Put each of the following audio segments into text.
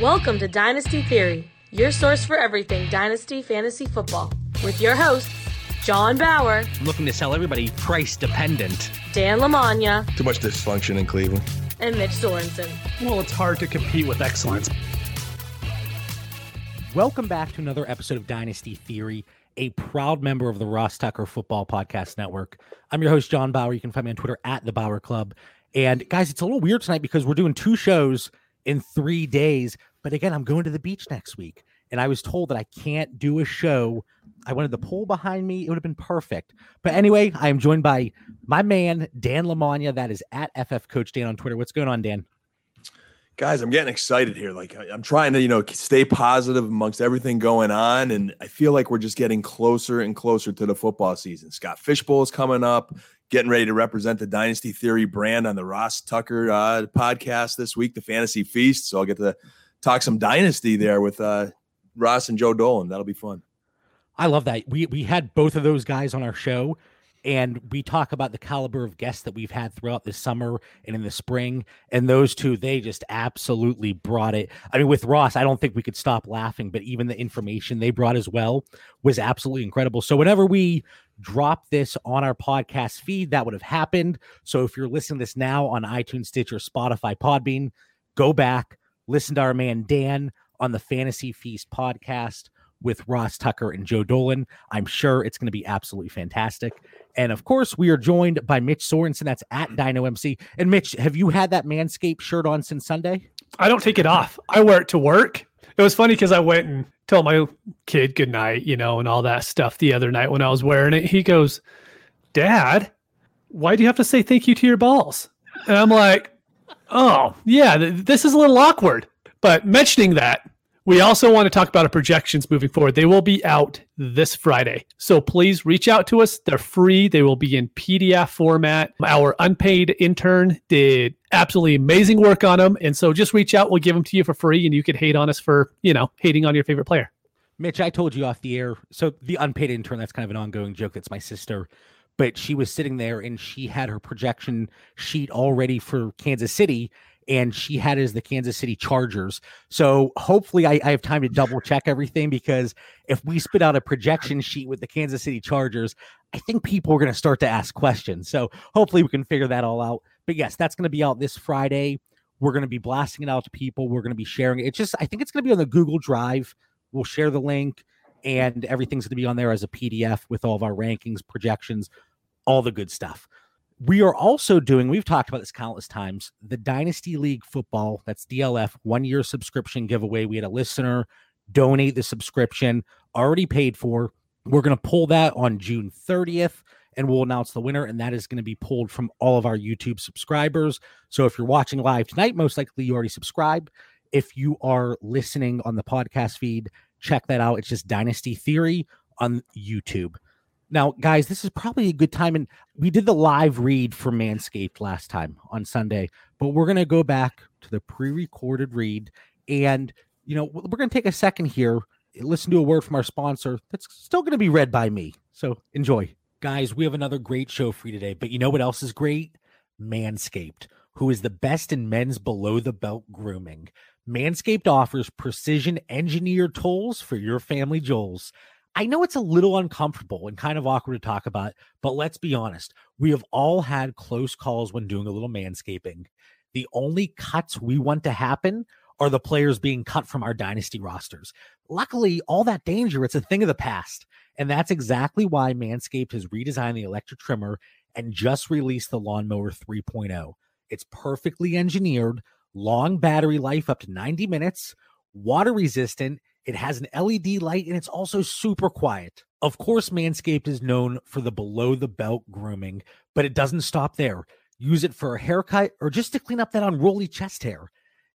Welcome to Dynasty Theory, your source for everything Dynasty Fantasy Football, with your hosts, John Bauer, looking to sell everybody price dependent. Dan Lamagna, Too much dysfunction in Cleveland. and Mitch Sorensen. Well, it's hard to compete with excellence. Welcome back to another episode of Dynasty Theory, a proud member of the Ross Tucker Football Podcast Network. I'm your host, John Bauer. You can find me on Twitter at the Bauer Club. And guys, it's a little weird tonight because we're doing two shows in three days. But again, I'm going to the beach next week. And I was told that I can't do a show. I wanted the pool behind me. It would have been perfect. But anyway, I am joined by my man, Dan Lamagna. That is at FF Coach Dan on Twitter. What's going on, Dan? Guys, I'm getting excited here. Like I'm trying to, you know, stay positive amongst everything going on, and I feel like we're just getting closer and closer to the football season. Scott Fishbowl is coming up, getting ready to represent the Dynasty Theory brand on the Ross Tucker uh, podcast this week, the Fantasy Feast. So I'll get to talk some Dynasty there with uh, Ross and Joe Dolan. That'll be fun. I love that. We we had both of those guys on our show and we talk about the caliber of guests that we've had throughout the summer and in the spring and those two they just absolutely brought it. I mean with Ross, I don't think we could stop laughing, but even the information they brought as well was absolutely incredible. So whenever we drop this on our podcast feed, that would have happened. So if you're listening to this now on iTunes, Stitcher, Spotify, Podbean, go back, listen to our man Dan on the Fantasy Feast podcast with Ross Tucker and Joe Dolan. I'm sure it's going to be absolutely fantastic. And of course, we are joined by Mitch Sorensen. That's at Dyno MC. And Mitch, have you had that Manscaped shirt on since Sunday? I don't take it off. I wear it to work. It was funny because I went and told my kid good night, you know, and all that stuff the other night when I was wearing it. He goes, Dad, why do you have to say thank you to your balls? And I'm like, oh, yeah, th- this is a little awkward. But mentioning that, we also want to talk about our projections moving forward. They will be out this Friday. So please reach out to us. They're free. They will be in PDF format. Our unpaid intern did absolutely amazing work on them. And so just reach out. We'll give them to you for free and you could hate on us for, you know, hating on your favorite player. Mitch, I told you off the air. So the unpaid intern, that's kind of an ongoing joke. That's my sister. But she was sitting there and she had her projection sheet all ready for Kansas City. And she had as the Kansas City Chargers. So hopefully I, I have time to double check everything because if we spit out a projection sheet with the Kansas City Chargers, I think people are going to start to ask questions. So hopefully we can figure that all out. But yes, that's going to be out this Friday. We're going to be blasting it out to people. We're going to be sharing it. It's just, I think it's going to be on the Google Drive. We'll share the link and everything's going to be on there as a PDF with all of our rankings, projections, all the good stuff. We are also doing, we've talked about this countless times, the Dynasty League football, that's DLF, one year subscription giveaway. We had a listener donate the subscription, already paid for. We're going to pull that on June 30th and we'll announce the winner. And that is going to be pulled from all of our YouTube subscribers. So if you're watching live tonight, most likely you already subscribed. If you are listening on the podcast feed, check that out. It's just Dynasty Theory on YouTube. Now, guys, this is probably a good time. And we did the live read for Manscaped last time on Sunday, but we're going to go back to the pre recorded read. And, you know, we're going to take a second here, listen to a word from our sponsor that's still going to be read by me. So enjoy. Guys, we have another great show for you today. But you know what else is great? Manscaped, who is the best in men's below the belt grooming. Manscaped offers precision engineered tools for your family jewels. I know it's a little uncomfortable and kind of awkward to talk about, but let's be honest. We have all had close calls when doing a little manscaping. The only cuts we want to happen are the players being cut from our dynasty rosters. Luckily, all that danger, it's a thing of the past. And that's exactly why Manscaped has redesigned the electric trimmer and just released the Lawnmower 3.0. It's perfectly engineered, long battery life up to 90 minutes, water resistant. It has an LED light and it's also super quiet. Of course, Manscaped is known for the below the belt grooming, but it doesn't stop there. Use it for a haircut or just to clean up that unruly chest hair.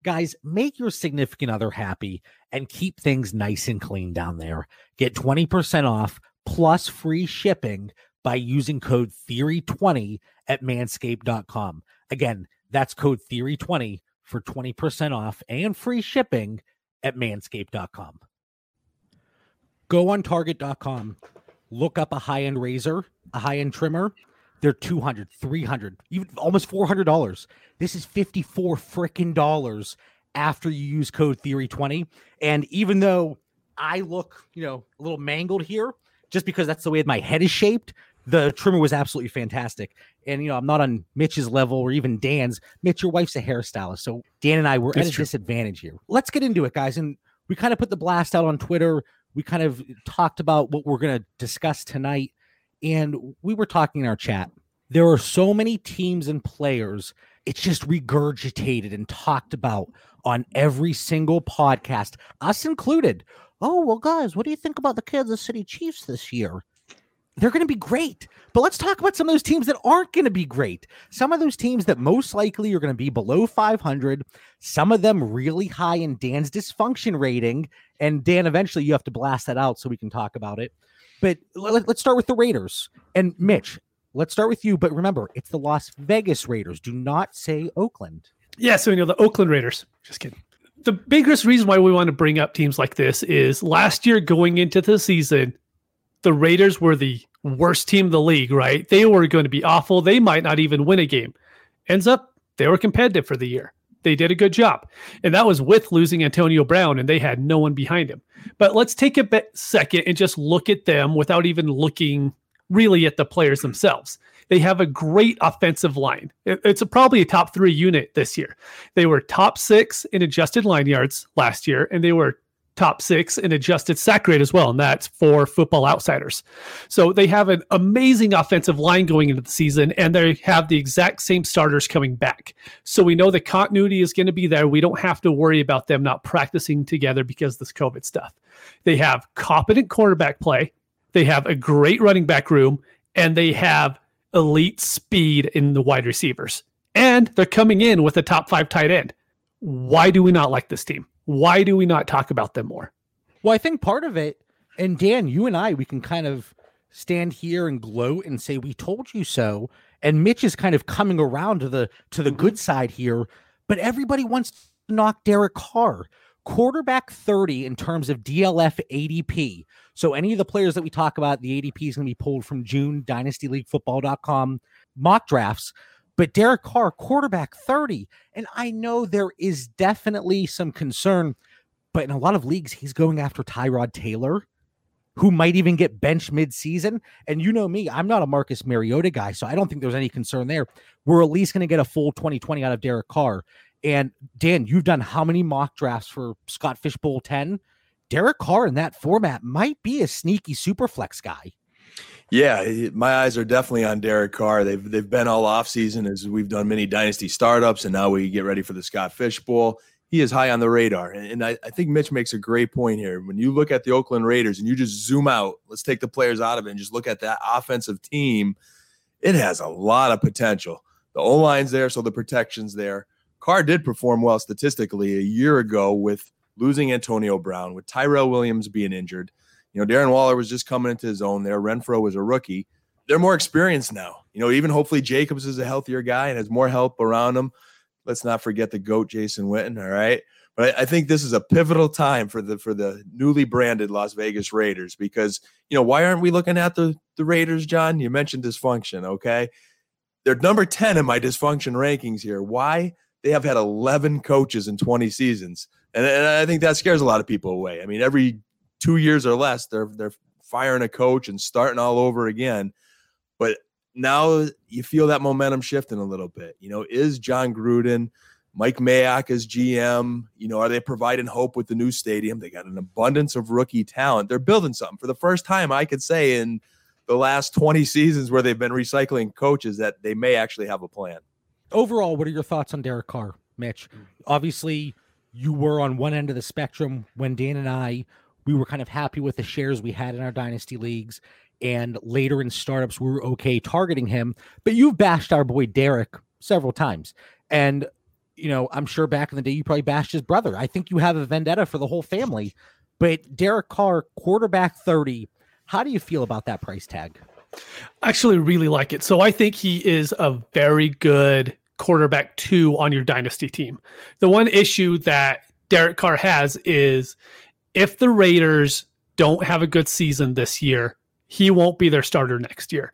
Guys, make your significant other happy and keep things nice and clean down there. Get 20% off plus free shipping by using code Theory20 at manscaped.com. Again, that's code Theory20 for 20% off and free shipping at manscaped.com. Go on target.com, look up a high end razor, a high end trimmer. They're 200, 300, even almost $400. This is 54 freaking dollars after you use code theory20. And even though I look, you know, a little mangled here, just because that's the way my head is shaped, the trimmer was absolutely fantastic. And you know, I'm not on Mitch's level or even Dan's. Mitch, your wife's a hairstylist, so Dan and I were that's at a true. disadvantage here. Let's get into it, guys. And we kind of put the blast out on Twitter. We kind of talked about what we're going to discuss tonight, and we were talking in our chat. There are so many teams and players. It's just regurgitated and talked about on every single podcast, us included. Oh, well, guys, what do you think about the Kansas City Chiefs this year? They're going to be great. But let's talk about some of those teams that aren't going to be great. Some of those teams that most likely are going to be below 500, some of them really high in Dan's dysfunction rating. And Dan, eventually you have to blast that out so we can talk about it. But let, us start with the Raiders. And Mitch, let's start with you. But remember, it's the Las Vegas Raiders. Do not say Oakland. Yeah, so you know the Oakland Raiders. Just kidding. The biggest reason why we want to bring up teams like this is last year going into the season, the Raiders were the worst team in the league, right? They were going to be awful. They might not even win a game. Ends up, they were competitive for the year. They did a good job. And that was with losing Antonio Brown, and they had no one behind him. But let's take a bit second and just look at them without even looking really at the players themselves. They have a great offensive line. It's a, probably a top three unit this year. They were top six in adjusted line yards last year, and they were top six in adjusted sack rate as well, and that's for football outsiders. So they have an amazing offensive line going into the season, and they have the exact same starters coming back. So we know the continuity is going to be there. We don't have to worry about them not practicing together because this COVID stuff. They have competent quarterback play, they have a great running back room, and they have elite speed in the wide receivers. And they're coming in with a top five tight end. Why do we not like this team? Why do we not talk about them more? Well, I think part of it, and Dan, you and I, we can kind of stand here and gloat and say we told you so. And Mitch is kind of coming around to the to the mm-hmm. good side here, but everybody wants to knock Derek Carr. Quarterback 30 in terms of DLF ADP. So any of the players that we talk about, the ADP is going to be pulled from June dynastyleaguefootball.com mock drafts but Derek Carr, quarterback 30. And I know there is definitely some concern, but in a lot of leagues, he's going after Tyrod Taylor, who might even get benched midseason. And you know me, I'm not a Marcus Mariota guy, so I don't think there's any concern there. We're at least going to get a full 2020 out of Derek Carr. And Dan, you've done how many mock drafts for Scott Fishbowl 10? Derek Carr in that format might be a sneaky super flex guy. Yeah, my eyes are definitely on Derek Carr. They've they've been all off season as we've done many dynasty startups, and now we get ready for the Scott Fish Bowl. He is high on the radar, and, and I, I think Mitch makes a great point here. When you look at the Oakland Raiders and you just zoom out, let's take the players out of it and just look at that offensive team. It has a lot of potential. The O line's there, so the protection's there. Carr did perform well statistically a year ago with losing Antonio Brown, with Tyrell Williams being injured. You know, Darren Waller was just coming into his own there. Renfrow was a rookie. They're more experienced now. You know, even hopefully Jacobs is a healthier guy and has more help around him. Let's not forget the goat Jason Witten. All right. But I, I think this is a pivotal time for the for the newly branded Las Vegas Raiders because you know why aren't we looking at the the Raiders, John? You mentioned dysfunction, okay? They're number 10 in my dysfunction rankings here. Why? They have had 11 coaches in 20 seasons. And, and I think that scares a lot of people away. I mean, every two years or less, they're they're firing a coach and starting all over again. But now you feel that momentum shifting a little bit. You know, is Jon Gruden, Mike Mayock as GM, you know, are they providing hope with the new stadium? They got an abundance of rookie talent. They're building something for the first time, I could say, in the last 20 seasons where they've been recycling coaches that they may actually have a plan. Overall, what are your thoughts on Derek Carr, Mitch? Mm. Obviously, you were on one end of the spectrum when Dan and I we were kind of happy with the shares we had in our dynasty leagues. And later in startups, we were okay targeting him. But you've bashed our boy Derek several times. And, you know, I'm sure back in the day you probably bashed his brother. I think you have a vendetta for the whole family. But Derek Carr, quarterback 30, how do you feel about that price tag? Actually really like it. So I think he is a very good quarterback two on your dynasty team. The one issue that Derek Carr has is if the Raiders don't have a good season this year, he won't be their starter next year.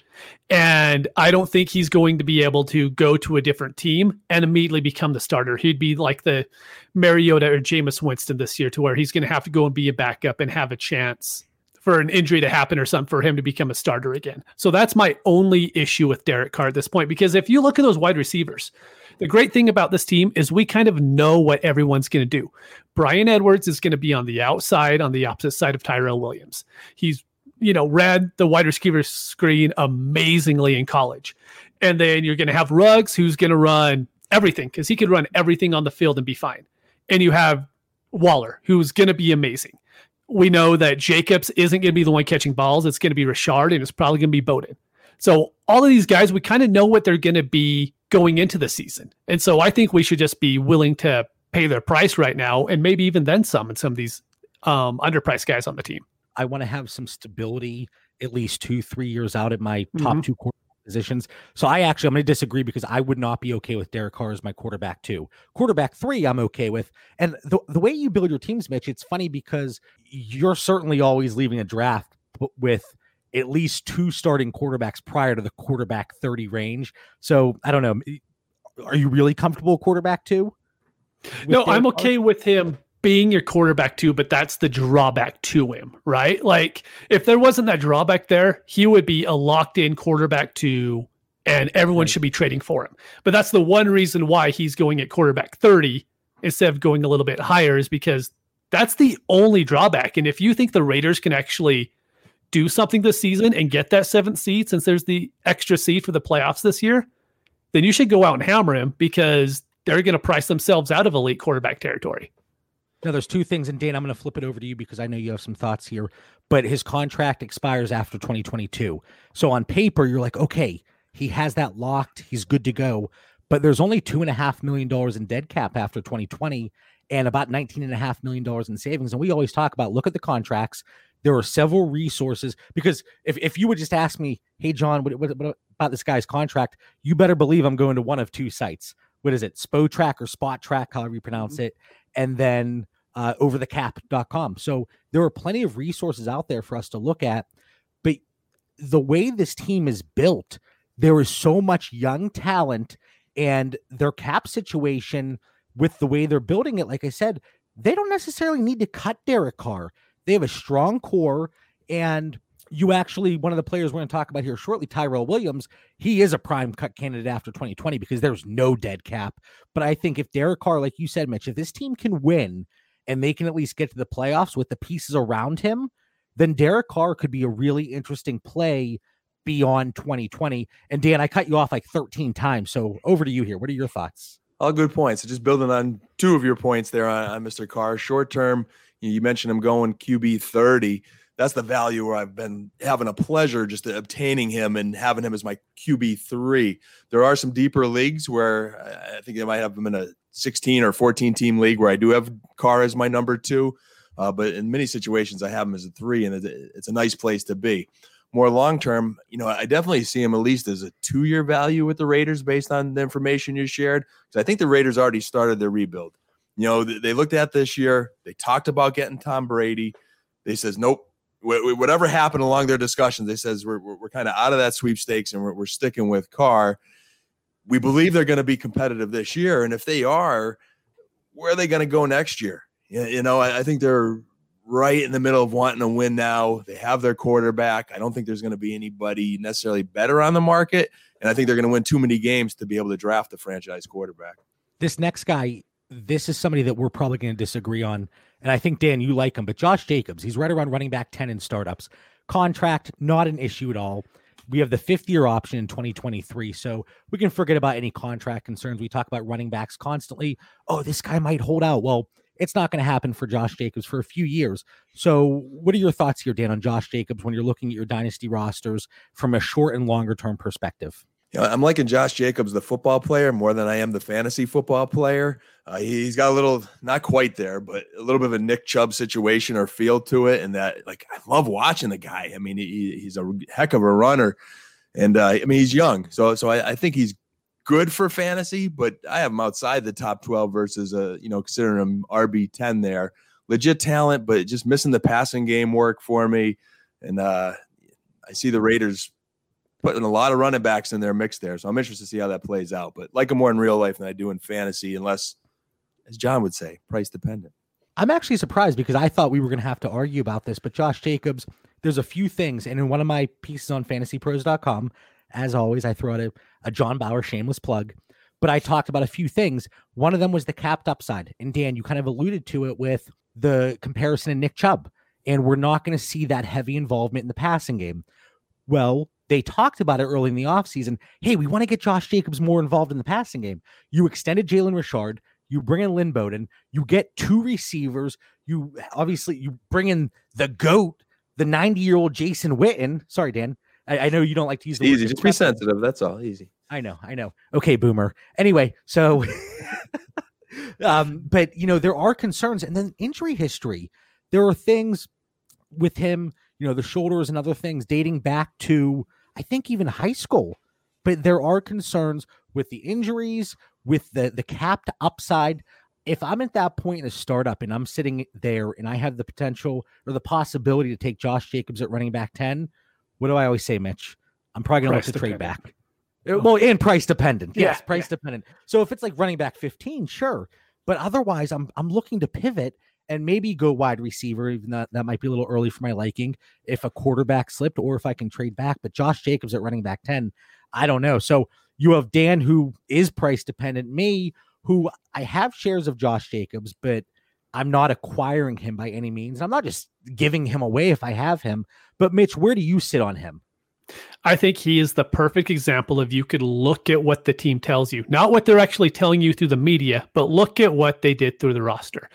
And I don't think he's going to be able to go to a different team and immediately become the starter. He'd be like the Mariota or Jameis Winston this year, to where he's going to have to go and be a backup and have a chance for an injury to happen or something for him to become a starter again. So that's my only issue with Derek Carr at this point. Because if you look at those wide receivers, the great thing about this team is we kind of know what everyone's going to do. Bryan Edwards is going to be on the outside, on the opposite side of Tyrell Williams. He's you know, read the wide receiver screen amazingly in college. And then you're going to have Ruggs, who's going to run everything because he could run everything on the field and be fine. And you have Waller, who's going to be amazing. We know that Jacobs isn't going to be the one catching balls. It's going to be Richard and it's probably going to be Bowden. So all of these guys, we kind of know what they're going to be going into the season. And so I think we should just be willing to pay their price right now and maybe even then some in some of these um, underpriced guys on the team. I want to have some stability at least two, three years out at my top mm-hmm. two positions. So I actually I'm going to disagree because I would not be okay with Derek Carr as my quarterback two. Quarterback three, I'm okay with. And the the way you build your teams, Mitch, it's funny because you're certainly always leaving a draft with at least two starting quarterbacks prior to the quarterback 30 range. So I don't know. Are you really comfortable quarterback two? No, Derek I'm okay Carr? with him being your quarterback too, but that's the drawback to him, right? Like if there wasn't that drawback there, he would be a locked in quarterback two and everyone right. should be trading for him. But that's the one reason why he's going at quarterback 30 instead of going a little bit higher is because that's the only drawback. And if you think the Raiders can actually do something this season and get that seventh seed since there's the extra seed for the playoffs this year, then you should go out and hammer him because they're going to price themselves out of elite quarterback territory. Now, there's two things, and Dan, I'm going to flip it over to you because I know you have some thoughts here. But his contract expires after 2022. So on paper, you're like, okay, he has that locked. He's good to go. But there's only two and a half million dollars in dead cap after 2020 and about 19 and a half million dollars in savings. And we always talk about look at the contracts. There are several resources because if, if you would just ask me, hey, John, what, what, what about this guy's contract? You better believe I'm going to one of two sites. What is it? Spotrac or Spotrac, however you pronounce mm-hmm. it. And then uh, overthecap.com. So there are plenty of resources out there for us to look at. But the way this team is built, there is so much young talent and their cap situation with the way they're building it. Like I said, they don't necessarily need to cut Derek Carr. They have a strong core and you actually one of the players we're going to talk about here shortly tyrell williams he is a prime cut candidate after 2020 because there's no dead cap but i think if derek carr like you said mitch if this team can win and they can at least get to the playoffs with the pieces around him, then Derek Carr could be a really interesting play beyond 2020. And Dan, I cut you off like 13 times. So over to you here. What are your thoughts? All good points. So Just building on two of your points there on, on Mr. Carr. Short term, you mentioned him going QB 30. That's the value where I've been having a pleasure just obtaining him and having him as my QB three. There are some deeper leagues where I think they might have him in a 16 or 14 team league where I do have Carr as my number two. Uh, but in many situations, I have him as a three, and it's a nice place to be. More long term, you know, I definitely see him at least as a two year value with the Raiders based on the information you shared. Because I think the Raiders already started their rebuild. You know, they looked at this year, they talked about getting Tom Brady. They says, nope, whatever happened along their discussions, they says we're, we're, we're kind of out of that sweepstakes and we're, we're sticking with Carr we believe they're going to be competitive this year. And if they are, where are they going to go next year? You know, I, think they're right in the middle of wanting to win now. They have their quarterback. I don't think there's going to be anybody necessarily better on the market. And I think they're going to win too many games to be able to draft a franchise quarterback. This next guy, this is somebody that we're probably going to disagree on. And I think, Dan, you like him, but Josh Jacobs, he's right around running back 10 in startups. Contract, not an issue at all we have the fifth year option in 2023. So we can forget about any contract concerns. We talk about running backs constantly. Oh, this guy might hold out. Well, it's not going to happen for Josh Jacobs for a few years. So, what are your thoughts here, Dan, on Josh Jacobs when you're looking at your dynasty rosters from a short and longer term perspective? You know, I'm liking Josh Jacobs, the football player, more than I am the fantasy football player. Uh, he's got a little, not quite there, but a little bit of a Nick Chubb situation or feel to it. And that, like, I love watching the guy. I mean, he, he's a heck of a runner, and uh, I mean, he's young, so so I, I, think he's good for fantasy. But I have him outside the top 12 versus, uh, you know, considering him RB 10 there. Legit talent, but just missing the passing game work for me. And uh, I see the Raiders putting a lot of running backs in their mix there. So I'm interested to see how that plays out. But like them more in real life than I do in fantasy, unless, as John would say, price dependent. I'm actually surprised because I thought we were going to have to argue about this, but Josh Jacobs, there's a few things. And in one of my pieces on fantasypros.com, as always, I throw out a, a John Bauer shameless plug. But I talked about a few things. One of them was the capped upside. And Dan, you kind of alluded to it with the comparison in Nick Chubb. And we're not going to see that heavy involvement in the passing game. Well, they talked about it early in the offseason. Hey, we want to get Josh Jacobs more involved in the passing game. You extended Jalen Richard, you bring in Lynn Bowden, you get two receivers, you obviously you bring in the GOAT, the 90 year old Jason Witten. Sorry, Dan. I, I, know you don't like to use the easy, just be sensitive. That's all. Easy. I know, I know. Okay, boomer. Anyway, so um, but you know, there are concerns, and then injury history. There are things with him, you know, the shoulders and other things dating back to I think even high school. But there are concerns with the injuries, with the the capped upside. If I'm at that point in a startup and I'm sitting there and I have the potential or the possibility to take Josh Jacobs at running back 10, what do I always say, Mitch? I'm probably going to look to trade back. Uh, well, and price dependent. Yes, yeah, price yeah. dependent. So if it's like running back 15, sure. But otherwise, I'm I'm looking to pivot and maybe go wide receiver, even though that might be a little early for my liking if a quarterback slipped or if I can trade back. But Josh Jacobs at running back 10, I don't know. So you have Dan, who is price dependent, me, who I have shares of Josh Jacobs, but I'm not acquiring him by any means. I'm not just giving him away if I have him. But Mitch, where do you sit on him? I think he is the perfect example of you could look at what the team tells you, not what they're actually telling you through the media, but look at what they did through the roster.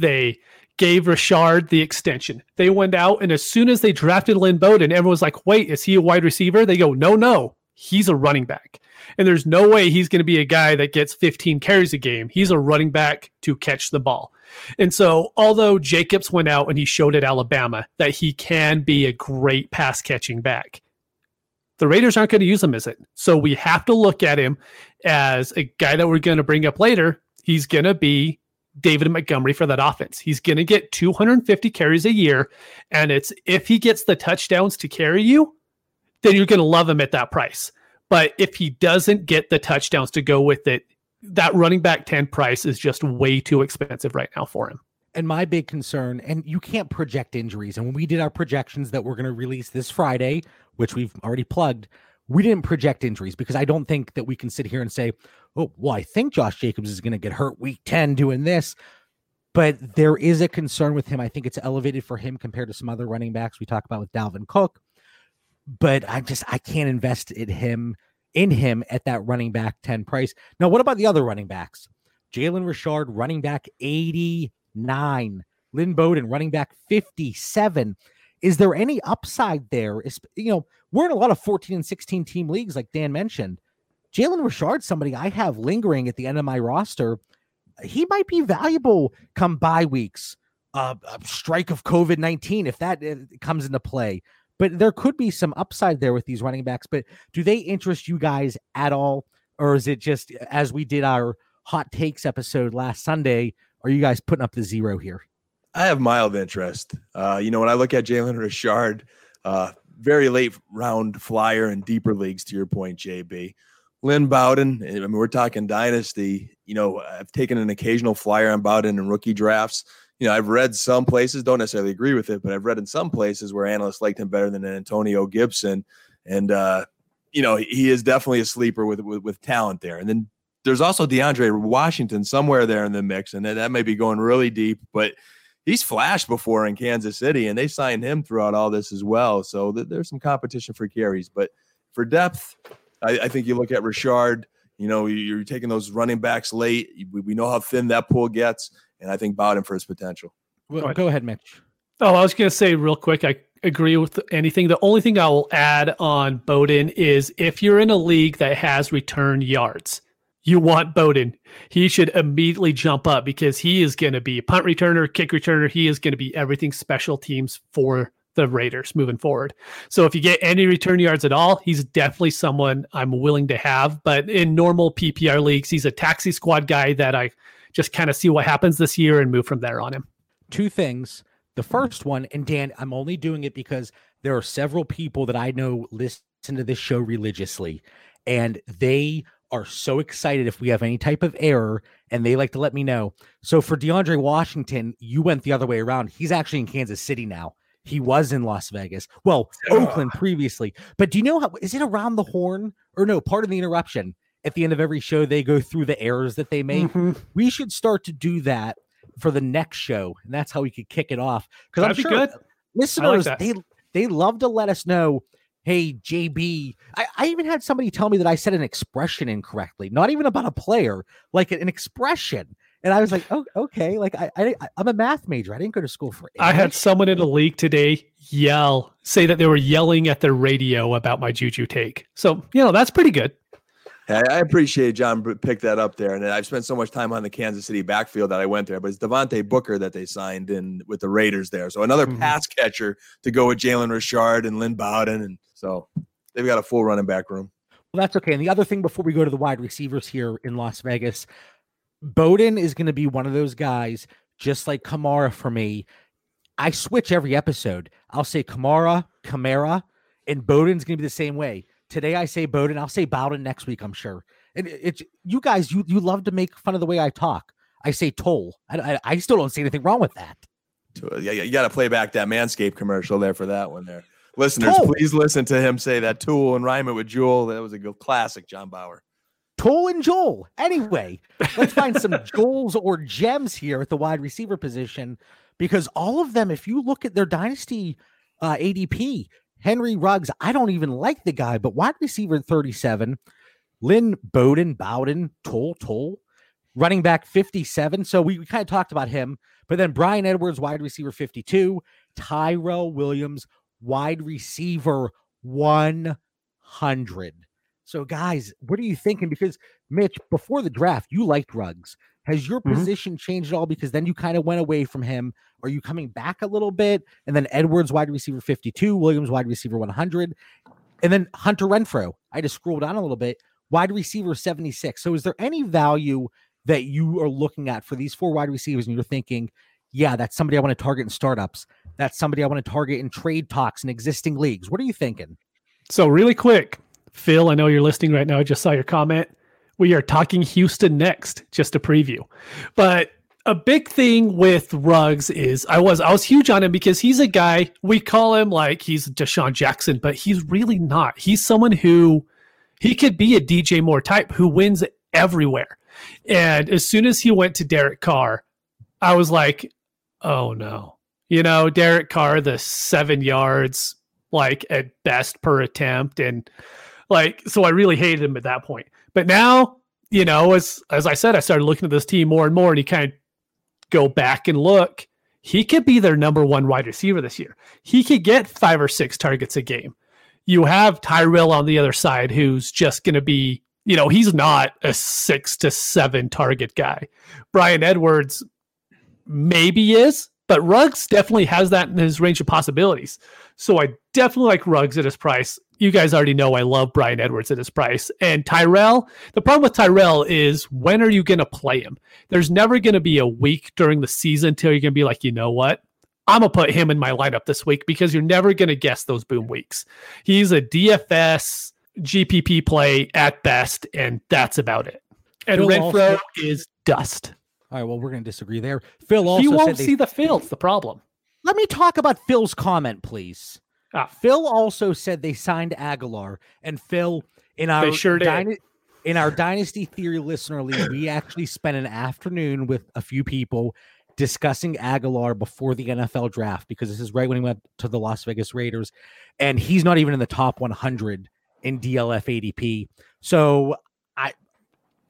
They gave Richard the extension. They went out, and as soon as they drafted Lynn Bowden, everyone was like, wait, is he a wide receiver? They go, no, no, he's a running back. And there's no way he's going to be a guy that gets 15 carries a game. He's a running back to catch the ball. And so, although Jacobs went out and he showed at Alabama that he can be a great pass catching back, the Raiders aren't going to use him as it. So we have to look at him as a guy that we're going to bring up later. He's going to be David Montgomery for that offense. He's going to get 250 carries a year. And it's if he gets the touchdowns to carry you, then you're going to love him at that price. But if he doesn't get the touchdowns to go with it, that running back 10 price is just way too expensive right now for him. And my big concern, and you can't project injuries. And when we did our projections that we're going to release this Friday, which we've already plugged, we didn't project injuries because I don't think that we can sit here and say, oh, well, I think Josh Jacobs is going to get hurt week 10 doing this. But there is a concern with him. I think it's elevated for him compared to some other running backs we talk about with Dalvin Cook. But I just I can't invest in him in him at that running back 10 price. Now, what about the other running backs? Jalen Richard, running back 80 nine. Lynn Bowden running back 57. Is there any upside there? Is, you know, we're in a lot of 14 and 16 team leagues, like Dan mentioned. Jalen Richard, somebody I have lingering at the end of my roster. He might be valuable come bye weeks, uh, strike of COVID 19, if that uh, comes into play. But there could be some upside there with these running backs. But do they interest you guys at all? Or is it just as we did our hot takes episode last Sunday? are you guys putting up the zero here? I have mild interest. Uh, you know, when I look at Jalen Richard, uh, very late round flyer in deeper leagues, to your point, JB. Lynn Bowden, I mean, we're talking dynasty. You know, I've taken an occasional flyer on Bowden in rookie drafts. You know, I've read some places, don't necessarily agree with it, but I've read in some places where analysts liked him better than Antonio Gibson. And, uh, you know, he is definitely a sleeper with, with, with talent there. And then there's also DeAndre Washington somewhere there in the mix, and that, that may be going really deep, but he's flashed before in Kansas City, and they signed him throughout all this as well. So th- there's some competition for carries, but for depth, I, I, think you look at Richard. You know, you're taking those running backs late. We, we know how thin that pool gets, and I think Bowden for his potential. Well, go ahead, Mitch. Oh, I was going to say real quick. I agree with anything. The only thing I will add on Bowden is if you're in a league that has return yards you want Bowden. He should immediately jump up because he is going to be a punt returner, kick returner. He is going to be everything special teams for the Raiders moving forward. So if you get any return yards at all, he's definitely someone I'm willing to have. But in normal PPR leagues, he's a taxi squad guy that I just kind of see what happens this year and move from there on him. Two things. The first one, and Dan, I'm only doing it because there are several people that I know listen to this show religiously, and they are so excited if we have any type of error and they like to let me know. So for DeAndre Washington, you went the other way around. He's actually in Kansas City now. He was in Las Vegas. Well, Oakland previously. But do you know how is it around the horn or no? Part of the interruption at the end of every show, they go through the errors that they make. Mhm. We should start to do that for the next show, and that's how we could kick it off. Because I'm sure good. listeners that. they they love to let us know. Hey, JB, I, I even had somebody tell me that I said an expression incorrectly, not even about a player, like an expression. And I was like, oh, okay. Like I, I, I'm a math major. I didn't go to school for. I had someone in a league today yell, say that they were yelling at their radio about my Juju take. So, you know, that's pretty good. I I appreciate John picked that up there, and I've spent so much time on the Kansas City backfield that I went there. But it's Devontae Booker that they signed in with the Raiders there, so another Mhm. pass catcher to go with Jalen Richard and Lynn Bowden, and so they've got a full running back room. Well, that's okay. And the other thing before we go to the wide receivers here in Las Vegas, Bowden is going to be one of those guys, just like Kamara for me. I switch every episode. I'll say Kamara, Kamara, and Bowden's going to be the same way. Today I say Bowden. I'll say Bowden next week. I'm sure. And it- it's you guys. You you love to make fun of the way I talk. I say toll. I, I, I still don't see anything wrong with that. Yeah, you got to play back that Manscaped commercial there for that one there. Listeners, Oh. please listen to him say that tool and rhyme it with Jewel. That was a good classic, John Bauer. Toll and Joel. Anyway, let's find some Joels or gems here at the wide receiver position because all of them, if you look at their dynasty uh, ADP, Henry Ruggs, I don't even like the guy, but wide receiver 37, Lynn Bowden, Bowden, Toll, Toll, running back 57. So we, we kind of talked about him, but then Bryan Edwards, wide receiver 52, Tyrell Williams, wide receiver 100. So, guys, what are you thinking? Because Mitch, before the draft, you liked Ruggs. Has your Mhm. position changed at all? Because then you kind of went away from him. Are you coming back a little bit? And then Edwards, wide receiver 52, Williams, wide receiver 100, and then Hunter Renfrow. I just scrolled down a little bit, wide receiver 76. So, is there any value that you are looking at for these four wide receivers and you're thinking, yeah, that's somebody I want to target in startups? That's somebody I want to target in trade talks in existing leagues. What are you thinking? So, really quick, Phil, I know you're listening right now. I just saw your comment. We are talking Houston next, just a preview. But a big thing with Ruggs is I was I was huge on him because he's a guy we call him like he's DeSean Jackson, but he's really not. He's someone who he could be a DJ Moore type who wins everywhere. And as soon as he went to Derek Carr, I was like, oh no. You know, Derek Carr, the seven yards, like at best per attempt. And like, so I really hated him at that point. But now, you know, as as I said, I started looking at this team more and more, and you kind of go back and look. He could be their number one wide receiver this year. He could get five or six targets a game. You have Tyrell on the other side, who's just going to be, you know, he's not a six to seven target guy. Bryan Edwards maybe is, but Ruggs definitely has that in his range of possibilities. So I definitely like Ruggs at his price. You guys already know I love Bryan Edwards at his price. And Tyrell, the problem with Tyrell is when are you going to play him? There's never going to be a week during the season until you're going to be like, you know what? I'm going to put him in my lineup this week because you're never going to guess those boom weeks. He's a DFS GPP play at best, and that's about it. And Phil Renfrow also- is dust. All right, well, we're going to disagree there. Phil also He won't they- see the field. The problem. Let me talk about Phil's comment, please. Ah. Phil also said they signed Agholor, and Phil in our sure dyna- in our Dynasty Theory listener league, we actually spent an afternoon with a few people discussing Agholor before the NFL draft because this is right when he went to the Las Vegas Raiders, and he's not even in the top 100 in DLF ADP. So, I,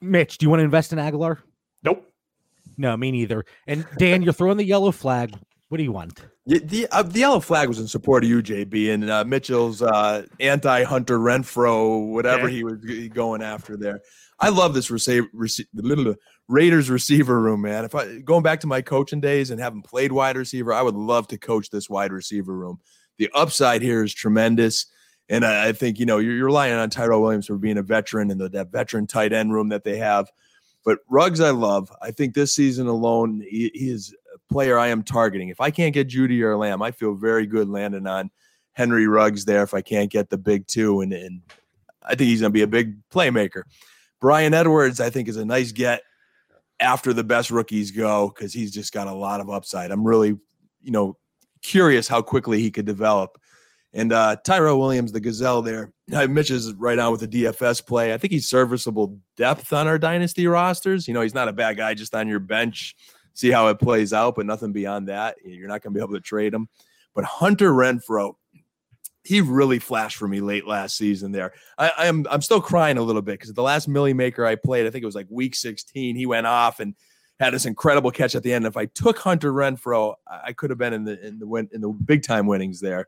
Mitch, do you want to invest in Agholor? Nope. No, me neither. And Dan, you're throwing the yellow flag. What do you want? Yeah, the uh, the yellow flag was in support of you, JB, and uh, Mitchell's uh, anti Hunter Renfrow, whatever Okay. he was going after there. I love this receiver, rece- the little Raiders receiver room, man. If I going back to my coaching days and having played wide receiver, I would love to coach this wide receiver room. The upside here is tremendous, and I, I think you know you're, you're relying on Tyrell Williams for being a veteran and the, that veteran tight end room that they have. But Ruggs, I love. I think this season alone, he, he is player I am targeting. If I can't get Jeudy or Lamb, I feel very good landing on Henry Ruggs there if I can't get the big two. And, and I think he's going to be a big playmaker. Bryan Edwards, I think, is a nice get after the best rookies go because he's just got a lot of upside. I'm really, you know, curious how quickly he could develop. And uh, Tyrell Williams, the Gazelle there, Mitch is right on with the DFS play. I think he's serviceable depth on our dynasty rosters. You know, he's not a bad guy just on your bench. See how it plays out, but nothing beyond that. You're not going to be able to trade him. But Hunter Renfrow, he really flashed for me late last season there. I, I'm I'm still crying a little bit because the last Milly Maker I played, I think it was like week 16, he went off and had this incredible catch at the end. If I took Hunter Renfrow, I could have been in the in the win in the big time winnings there.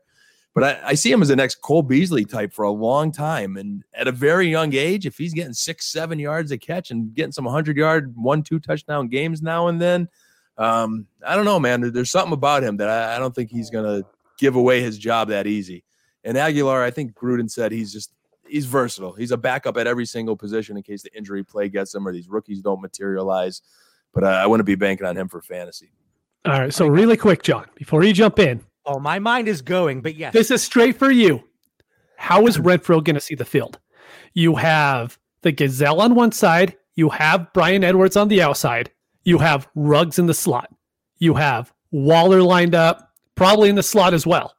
But I, I see him as the next Cole Beasley type for a long time. And at a very young age, if he's getting six, seven yards a catch and getting some 100 yard, one, two touchdown games now and then, um, I don't know, man. There's something about him that I, I don't think he's going to give away his job that easy. And Agholor, I think Gruden said he's just he's versatile. He's a backup at every single position in case the injury play gets him or these rookies don't materialize. But uh, I wouldn't be banking on him for fantasy. All right. So really quick, John, before you jump in. Oh, my mind is going, but yes. This is straight for you. How is Renfrow going to see the field? You have the Gazelle on one side. You have Bryan Edwards on the outside. You have Ruggs in the slot. You have Waller lined up, probably in the slot as well.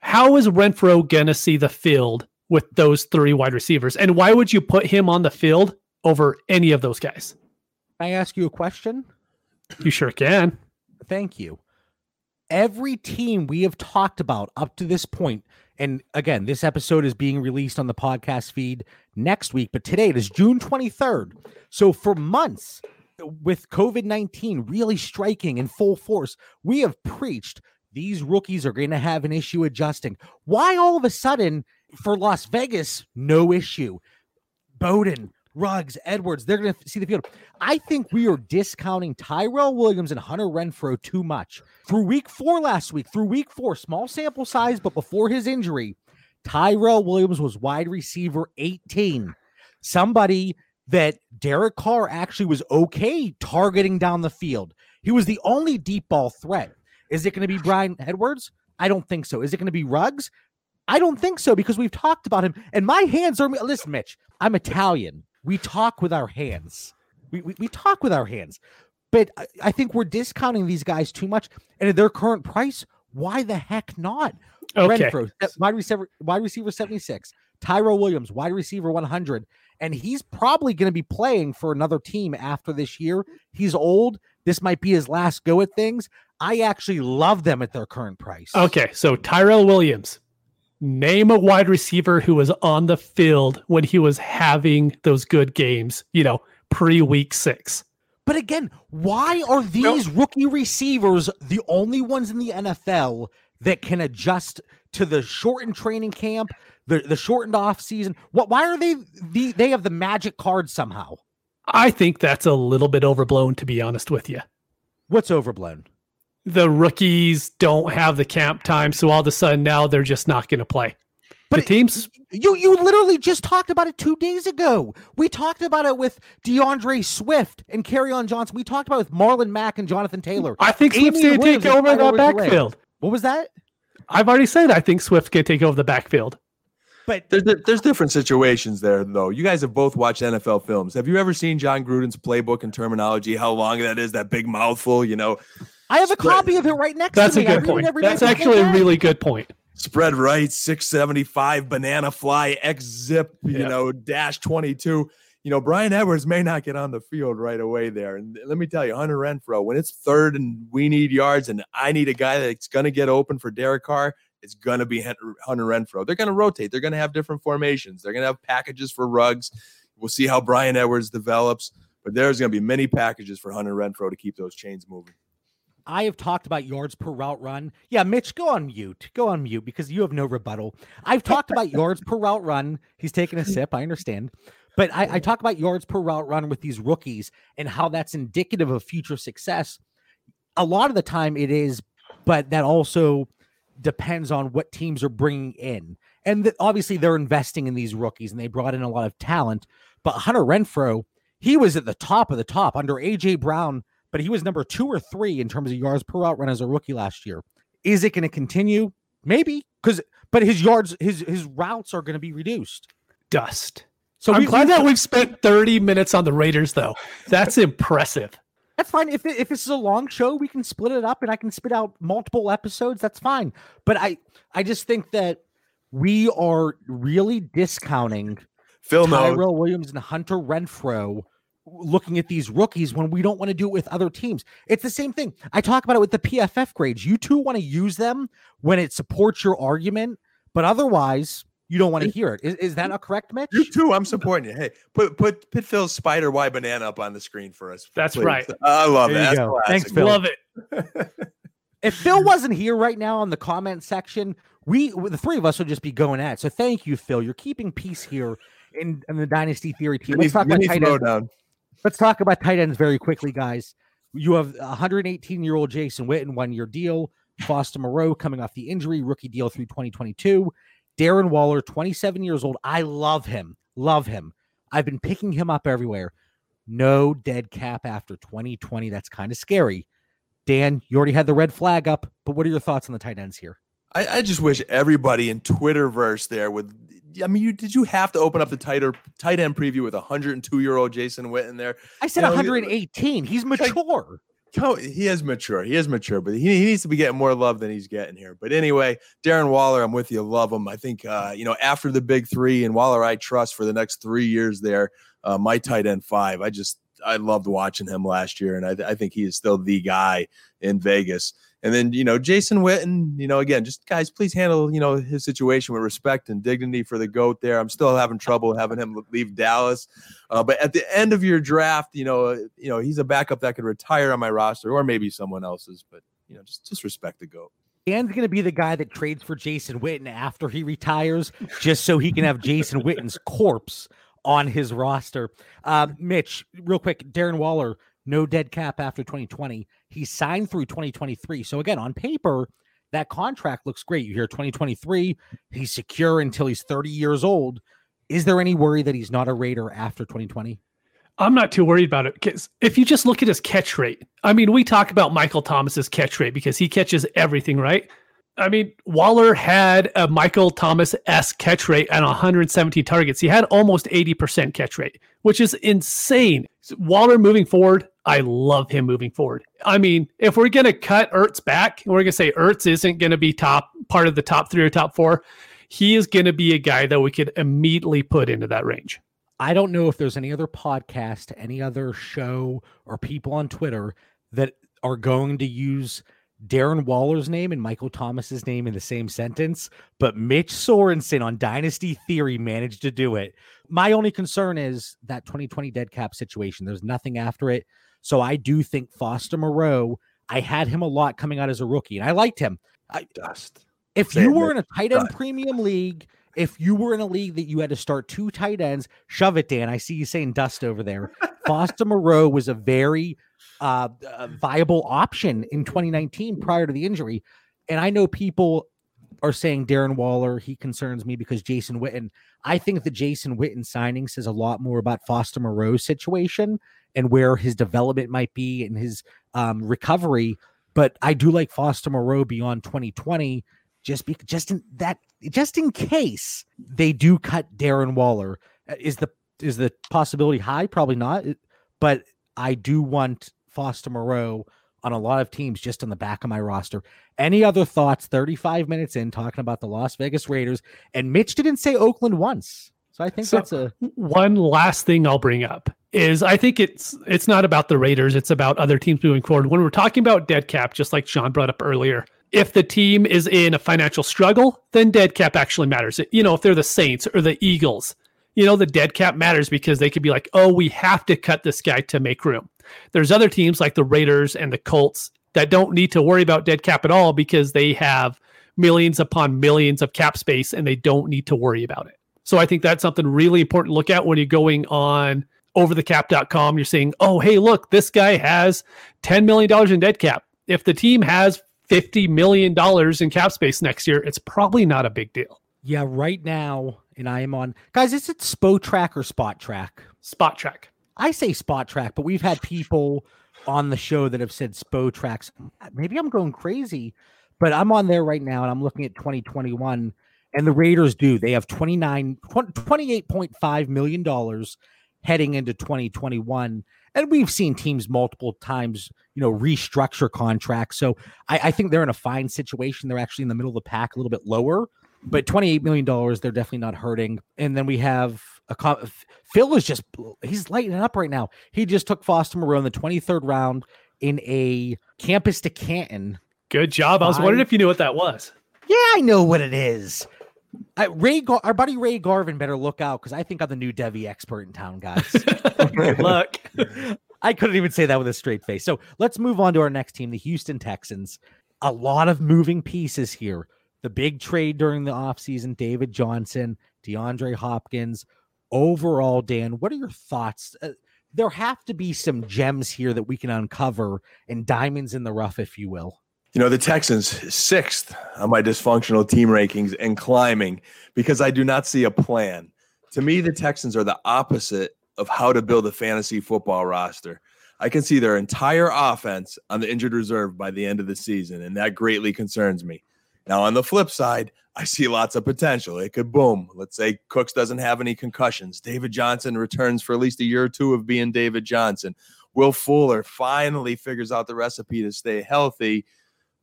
How is Renfrow going to see the field with those three wide receivers? And why would you put him on the field over any of those guys? Can I ask you a question? You sure can. Thank you. Every team we have talked about up to this point, and again, this episode is being released on the podcast feed next week, but today it is June 23rd. So for months, with COVID 19 really striking in full force, we have preached these rookies are going to have an issue adjusting. Why all of a sudden for Las Vegas, no issue? Bowden, Ruggs, Edwards, they're going to see the field. I think we are discounting Tyrell Williams and Hunter Renfrow too much. Through week four last week, through week four, small sample size, but before his injury, Tyrell Williams was wide receiver 18. Somebody that Derek Carr actually was okay targeting down the field. He was the only deep ball threat. Is it going to be Bryan Edwards? I don't think so. Is it going to be Ruggs? I don't think so because we've talked about him. And my hands are listen, Mitch. I'm Italian. We talk with our hands. We we, we talk with our hands. But I, I think we're discounting these guys too much. And at their current price, why the heck not? Okay. Renfrow, wide receiver, wide receiver 76. Tyrell Williams, wide receiver 100. And he's probably going to be playing for another team after this year. He's old. This might be his last go at things. I actually love them at their current price. Okay, so Tyrell Williams, name a wide receiver who was on the field when he was having those good games, you know, pre week six. But again, why are these no. rookie receivers the only ones in the NFL that can adjust to the shortened training camp, the, the shortened off season? What why are they the they have the magic card somehow? I think that's a little bit overblown to be honest with you. What's overblown? the rookies don't have the camp time, so all of a sudden now they're just not going to play. But the teams, you you literally just talked about it two days ago. We talked about it with D'Andre Swift and on Johnson. We talked about it with Marlon Mack and Jonathan Taylor. I think Swift's going to take over that backfield. What was that? I've already said I think Swift can take over the backfield. But there's there's different situations there, though. You guys have both watched NFL films. Have you ever seen Jon Gruden's playbook and terminology? How long that is? That big mouthful, you know. I have a copy of it right next That's to me. That's a good point. That's actually a really good point. Spread right, 675, banana fly, X zip, you yep. know, dash 22. You know, Bryan Edwards may not get on the field right away there. And let me tell you, Hunter Renfrow, when it's third and we need yards and I need a guy that's going to get open for Derek Carr, it's going to be Hunter Renfrow. They're going to rotate. They're going to have different formations. They're going to have packages for Ruggs. We'll see how Bryan Edwards develops, but there's going to be many packages for Hunter Renfrow to keep those chains moving. I have talked about yards per route run. Yeah, Mitch, go on mute. Go on mute because you have no rebuttal. I've talked about yards per route run. He's taking a sip. I understand. But I, I talk about yards per route run with these rookies and how that's indicative of future success. A lot of the time it is, but that also depends on what teams are bringing in. And the, obviously they're investing in these rookies and they brought in a lot of talent. But Hunter Renfrow, he was at the top of the top under AJ Brown but he was number two or three in terms of yards per route run as a rookie last year. Is it going to continue? Maybe because, but his yards, his his routes are going to be reduced. Dust. So I'm glad that we've spent 30 minutes on the Raiders, though. That's impressive. That's fine. If if this is a long show, we can split it up, and I can spit out multiple episodes. That's fine. But I I just think that we are really discounting Phil knows. Tyrell Williams and Hunter Renfrow looking at these rookies when we don't want to do it with other teams. It's the same thing. I talk about it with the PFF grades. You two want to use them when it supports your argument, but otherwise you don't want to hear it. Is, is that a correct, Mitch? You too. I'm supporting you. Hey, put put put Phil's spider Y banana up on the screen for us. That's please. right. I love There it. That's Thanks, Phil. Love it. if Phil wasn't here right now on the comment section, we the three of us would just be going at. it. So thank you, Phil. You're keeping peace here in, in the Dynasty Theory team. Let's talk about tight ends. Let's talk about tight ends very quickly, guys. You have 118 year old Jason Witten, one year deal. Foster Moreau coming off the injury, rookie deal through 2022. Darren Waller, 27 years old. I love him. Love him. I've been picking him up everywhere. No dead cap after 2020. That's kind of scary. Dan, you already had the red flag up, but what are your thoughts on the tight ends here? I, I just wish everybody in Twitterverse there would. I mean, you did you have to open up the tighter tight end preview with a 102 year old Jason Witten there? I said You know, 118. He's mature. He is mature. He is mature, but he, he needs to be getting more love than he's getting here. But anyway, Darren Waller, I'm with you. Love him. I think uh, you know after the big three and Waller, I trust for the next three years there. Uh, my tight end five. I just I loved watching him last year, and I, I think he is still the guy in Vegas. And then you know Jason Witten, you know again, just guys, please handle you know his situation with respect and dignity for the goat. There, I'm still having trouble having him leave Dallas. Uh, but at the end of your draft, you know, uh, you know, he's a backup that could retire on my roster, or maybe someone else's. But you know, just just respect the goat. Dan's going to be the guy that trades for Jason Witten after he retires, just so he can have Jason Witten's corpse on his roster. Um, Mitch, real quick, Darren Waller, no dead cap after 2020. He signed through 2023. So again, on paper, that contract looks great. You hear 2023, he's secure until he's 30 years old. Is there any worry that he's not a Raider after 2020? I'm not too worried about it because if you just look at his catch rate, I mean, we talk about Michael Thomas's catch rate because he catches everything, right? I mean, Waller had a Michael Thomas s catch rate and 117 targets. He had almost 80% catch rate, which is insane. Waller moving forward, I love him moving forward. I mean, if we're gonna cut Ertz back, we're gonna say Ertz isn't gonna be top part of the top three or top four, he is gonna be a guy that we could immediately put into that range. I don't know if there's any other podcast, any other show, or people on Twitter that are going to use Darren Waller's name and Michael Thomas's name in the same sentence, but Mitch Sorensen on Dynasty Theory managed to do it. My only concern is that 2020 dead cap situation. There's nothing after it. So I do think Foster Moreau, I had him a lot coming out as a rookie, and I liked him. I, Dust. if Say you it, were in a tight end Done. premium league, if you were in a league that you had to start two tight ends, shove it, Dan. I see you saying dust over there. Foster Moreau was a very uh, viable option in 2019 prior to the injury. And I know people are saying Darren Waller, he concerns me because Jason Witten. I think the Jason Witten signing says a lot more about Foster Moreau's situation and where his development might be and his um, recovery. But I do like Foster Moreau beyond 2020 just be just in that just in case they do cut Darren Waller uh, is the is the possibility high probably not but I do want Foster Moreau on a lot of teams just on the back of my roster. Any other thoughts 35 minutes in talking about the Las Vegas Raiders and Mitch didn't say Oakland once. So I think So- that's a one last thing I'll bring up is I think it's it's not about the Raiders, it's about other teams moving forward. When we're talking about dead cap, just like Sean brought up earlier, if the team is in a financial struggle, then dead cap actually matters. You know, if they're the Saints or the Eagles, you know, the dead cap matters because they could be like, oh, we have to cut this guy to make room. There's other teams like the Raiders and the Colts that don't need to worry about dead cap at all because they have millions upon millions of cap space and they don't need to worry about it. So I think that's something really important to look at when you're going on overthecap.com. You're saying, oh, hey, look, this guy has $10 million in dead cap. If the team has $50 million in cap space next year, it's probably not a big deal. yeah, right now, and I am on guys, is it Spo track or spot track? Spot track. I say spot track, but we've had people on the show that have said SPO tracks. Uh, maybe I'm going crazy, But I'm on there right now and I'm looking at 2021 and the Raiders do. They have 29 28.5 million dollars heading into 2021 and we've seen teams multiple times, you know, restructure contracts. So I, I, think they're in a fine situation. They're actually in the middle of the pack, a little bit lower, but $28 million, they're definitely not hurting. And then we have a Phil is just he's lighting up right now. He just took Foster Moreau in the 23rd round in a campus to Canton. Good job. I was wondering if you knew what that was. Yeah, I know what it is. I, Ray, Gar- our buddy Ray Garvin, better look out because I think I'm the new Devy expert in town, guys. Good luck. I couldn't even say that with a straight face. So let's move on to our next team, the Houston Texans. A lot of moving pieces here. The big trade during the offseason, David Johnson, DeAndre Hopkins. Overall, Dan, what are your thoughts? Uh, there have to be some gems here that we can uncover and diamonds in the rough, if you will. You know, the Texans sixth on my dysfunctional team rankings and climbing because I do not see a plan. To me, the Texans are the opposite of how to build a fantasy football roster. I can see their entire offense on the injured reserve by the end of the season, and that greatly concerns me. Now, on the flip side, I see lots of potential. It could boom. Let's say Cooks doesn't have any concussions. David Johnson returns for at least a year or two of being David Johnson. Will Fuller finally figures out the recipe to stay healthy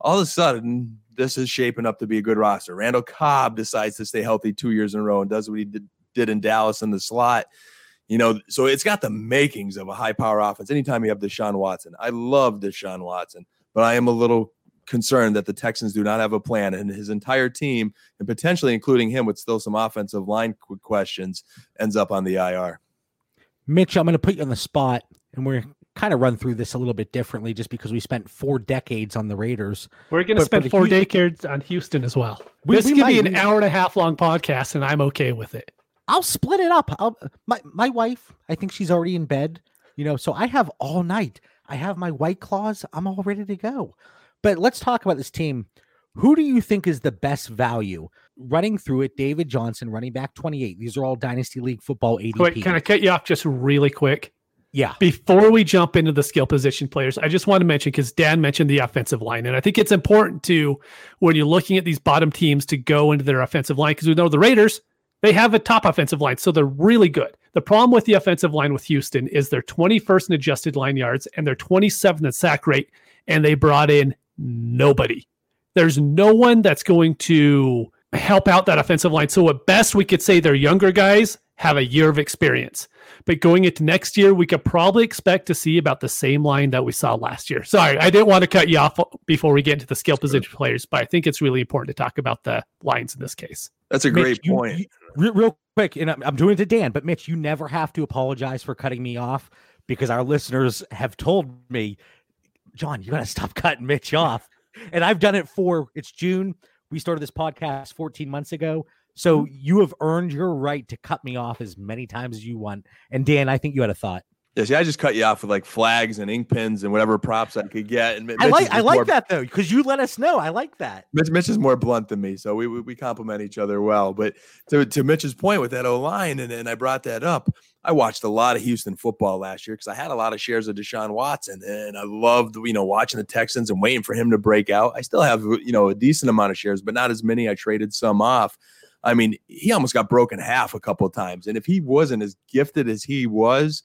all of a sudden, this is shaping up to be a good roster. Randall Cobb decides to stay healthy two years in a row and does what he did, did in Dallas in the slot. You know, so it's got the makings of a high power offense. Anytime you have Deshaun Watson, I love Deshaun Watson, but I am a little concerned that the Texans do not have a plan and his entire team, and potentially including him with still some offensive line questions, ends up on the IR. Mitch, I'm going to put you on the spot, and we're kind of run through this a little bit differently just because we spent four decades on the Raiders. We're going to spend four Houston, decades on Houston as well. We, this we could might, be an hour and a half long podcast, and I'm okay with it. I'll split it up. I'll, my my wife, I think she's already in bed. You know, so I have all night. I have my white claws. I'm all ready to go. But let's talk about this team. Who do you think is the best value? Running through it, David Johnson, running back 28. These are all Dynasty League football ADP. Wait, can I cut you off just really quick? Yeah. Before we jump into the skill position players, I just want to mention because Dan mentioned the offensive line. And I think it's important to, when you're looking at these bottom teams, to go into their offensive line because we know the Raiders, they have a top offensive line. So they're really good. The problem with the offensive line with Houston is they're 21st in adjusted line yards and they're 27th in sack rate. And they brought in nobody. There's no one that's going to help out that offensive line. So at best, we could say they're younger guys have a year of experience. But going into next year, we could probably expect to see about the same line that we saw last year. Sorry, I didn't want to cut you off before we get into the skill sure. position players, but I think it's really important to talk about the lines in this case. That's a great Mitch, point. You, you, real quick, and I'm, I'm doing it to Dan, but Mitch, you never have to apologize for cutting me off because our listeners have told me, John, you got to stop cutting Mitch off. And I've done it for it's June. We started this podcast 14 months ago. So mm-hmm. you have earned your right to cut me off as many times as you want. And Dan, I think you had a thought. Yeah, see, I just cut you off with like flags and ink pens and whatever props I could get. And Mitch I like I like more, that though because you let us know. I like that. Mitch, Mitch is more blunt than me, so we we, we complement each other well. But to, to Mitch's point with that O line, and, and I brought that up. I watched a lot of Houston football last year because I had a lot of shares of Deshaun Watson, and I loved you know watching the Texans and waiting for him to break out. I still have you know a decent amount of shares, but not as many. I traded some off. I mean, he almost got broken half a couple of times. And if he wasn't as gifted as he was,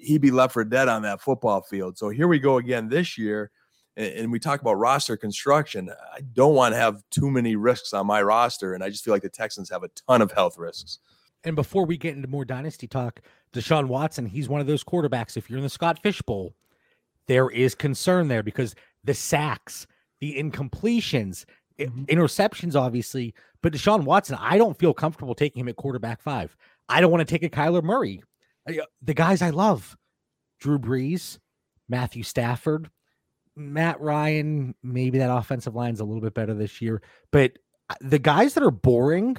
he'd be left for dead on that football field. So here we go again this year. And we talk about roster construction. I don't want to have too many risks on my roster. And I just feel like the Texans have a ton of health risks. And before we get into more dynasty talk, Deshaun Watson, he's one of those quarterbacks. If you're in the Scott Fish Bowl, there is concern there because the sacks, the incompletions, mm-hmm. interceptions, obviously, but Deshaun Watson, I don't feel comfortable taking him at quarterback five. I don't want to take a Kyler Murray. Uh, the guys I love, Drew Brees, Matthew Stafford, Matt Ryan. Maybe that offensive line's a little bit better this year, but uh, the guys that are boring,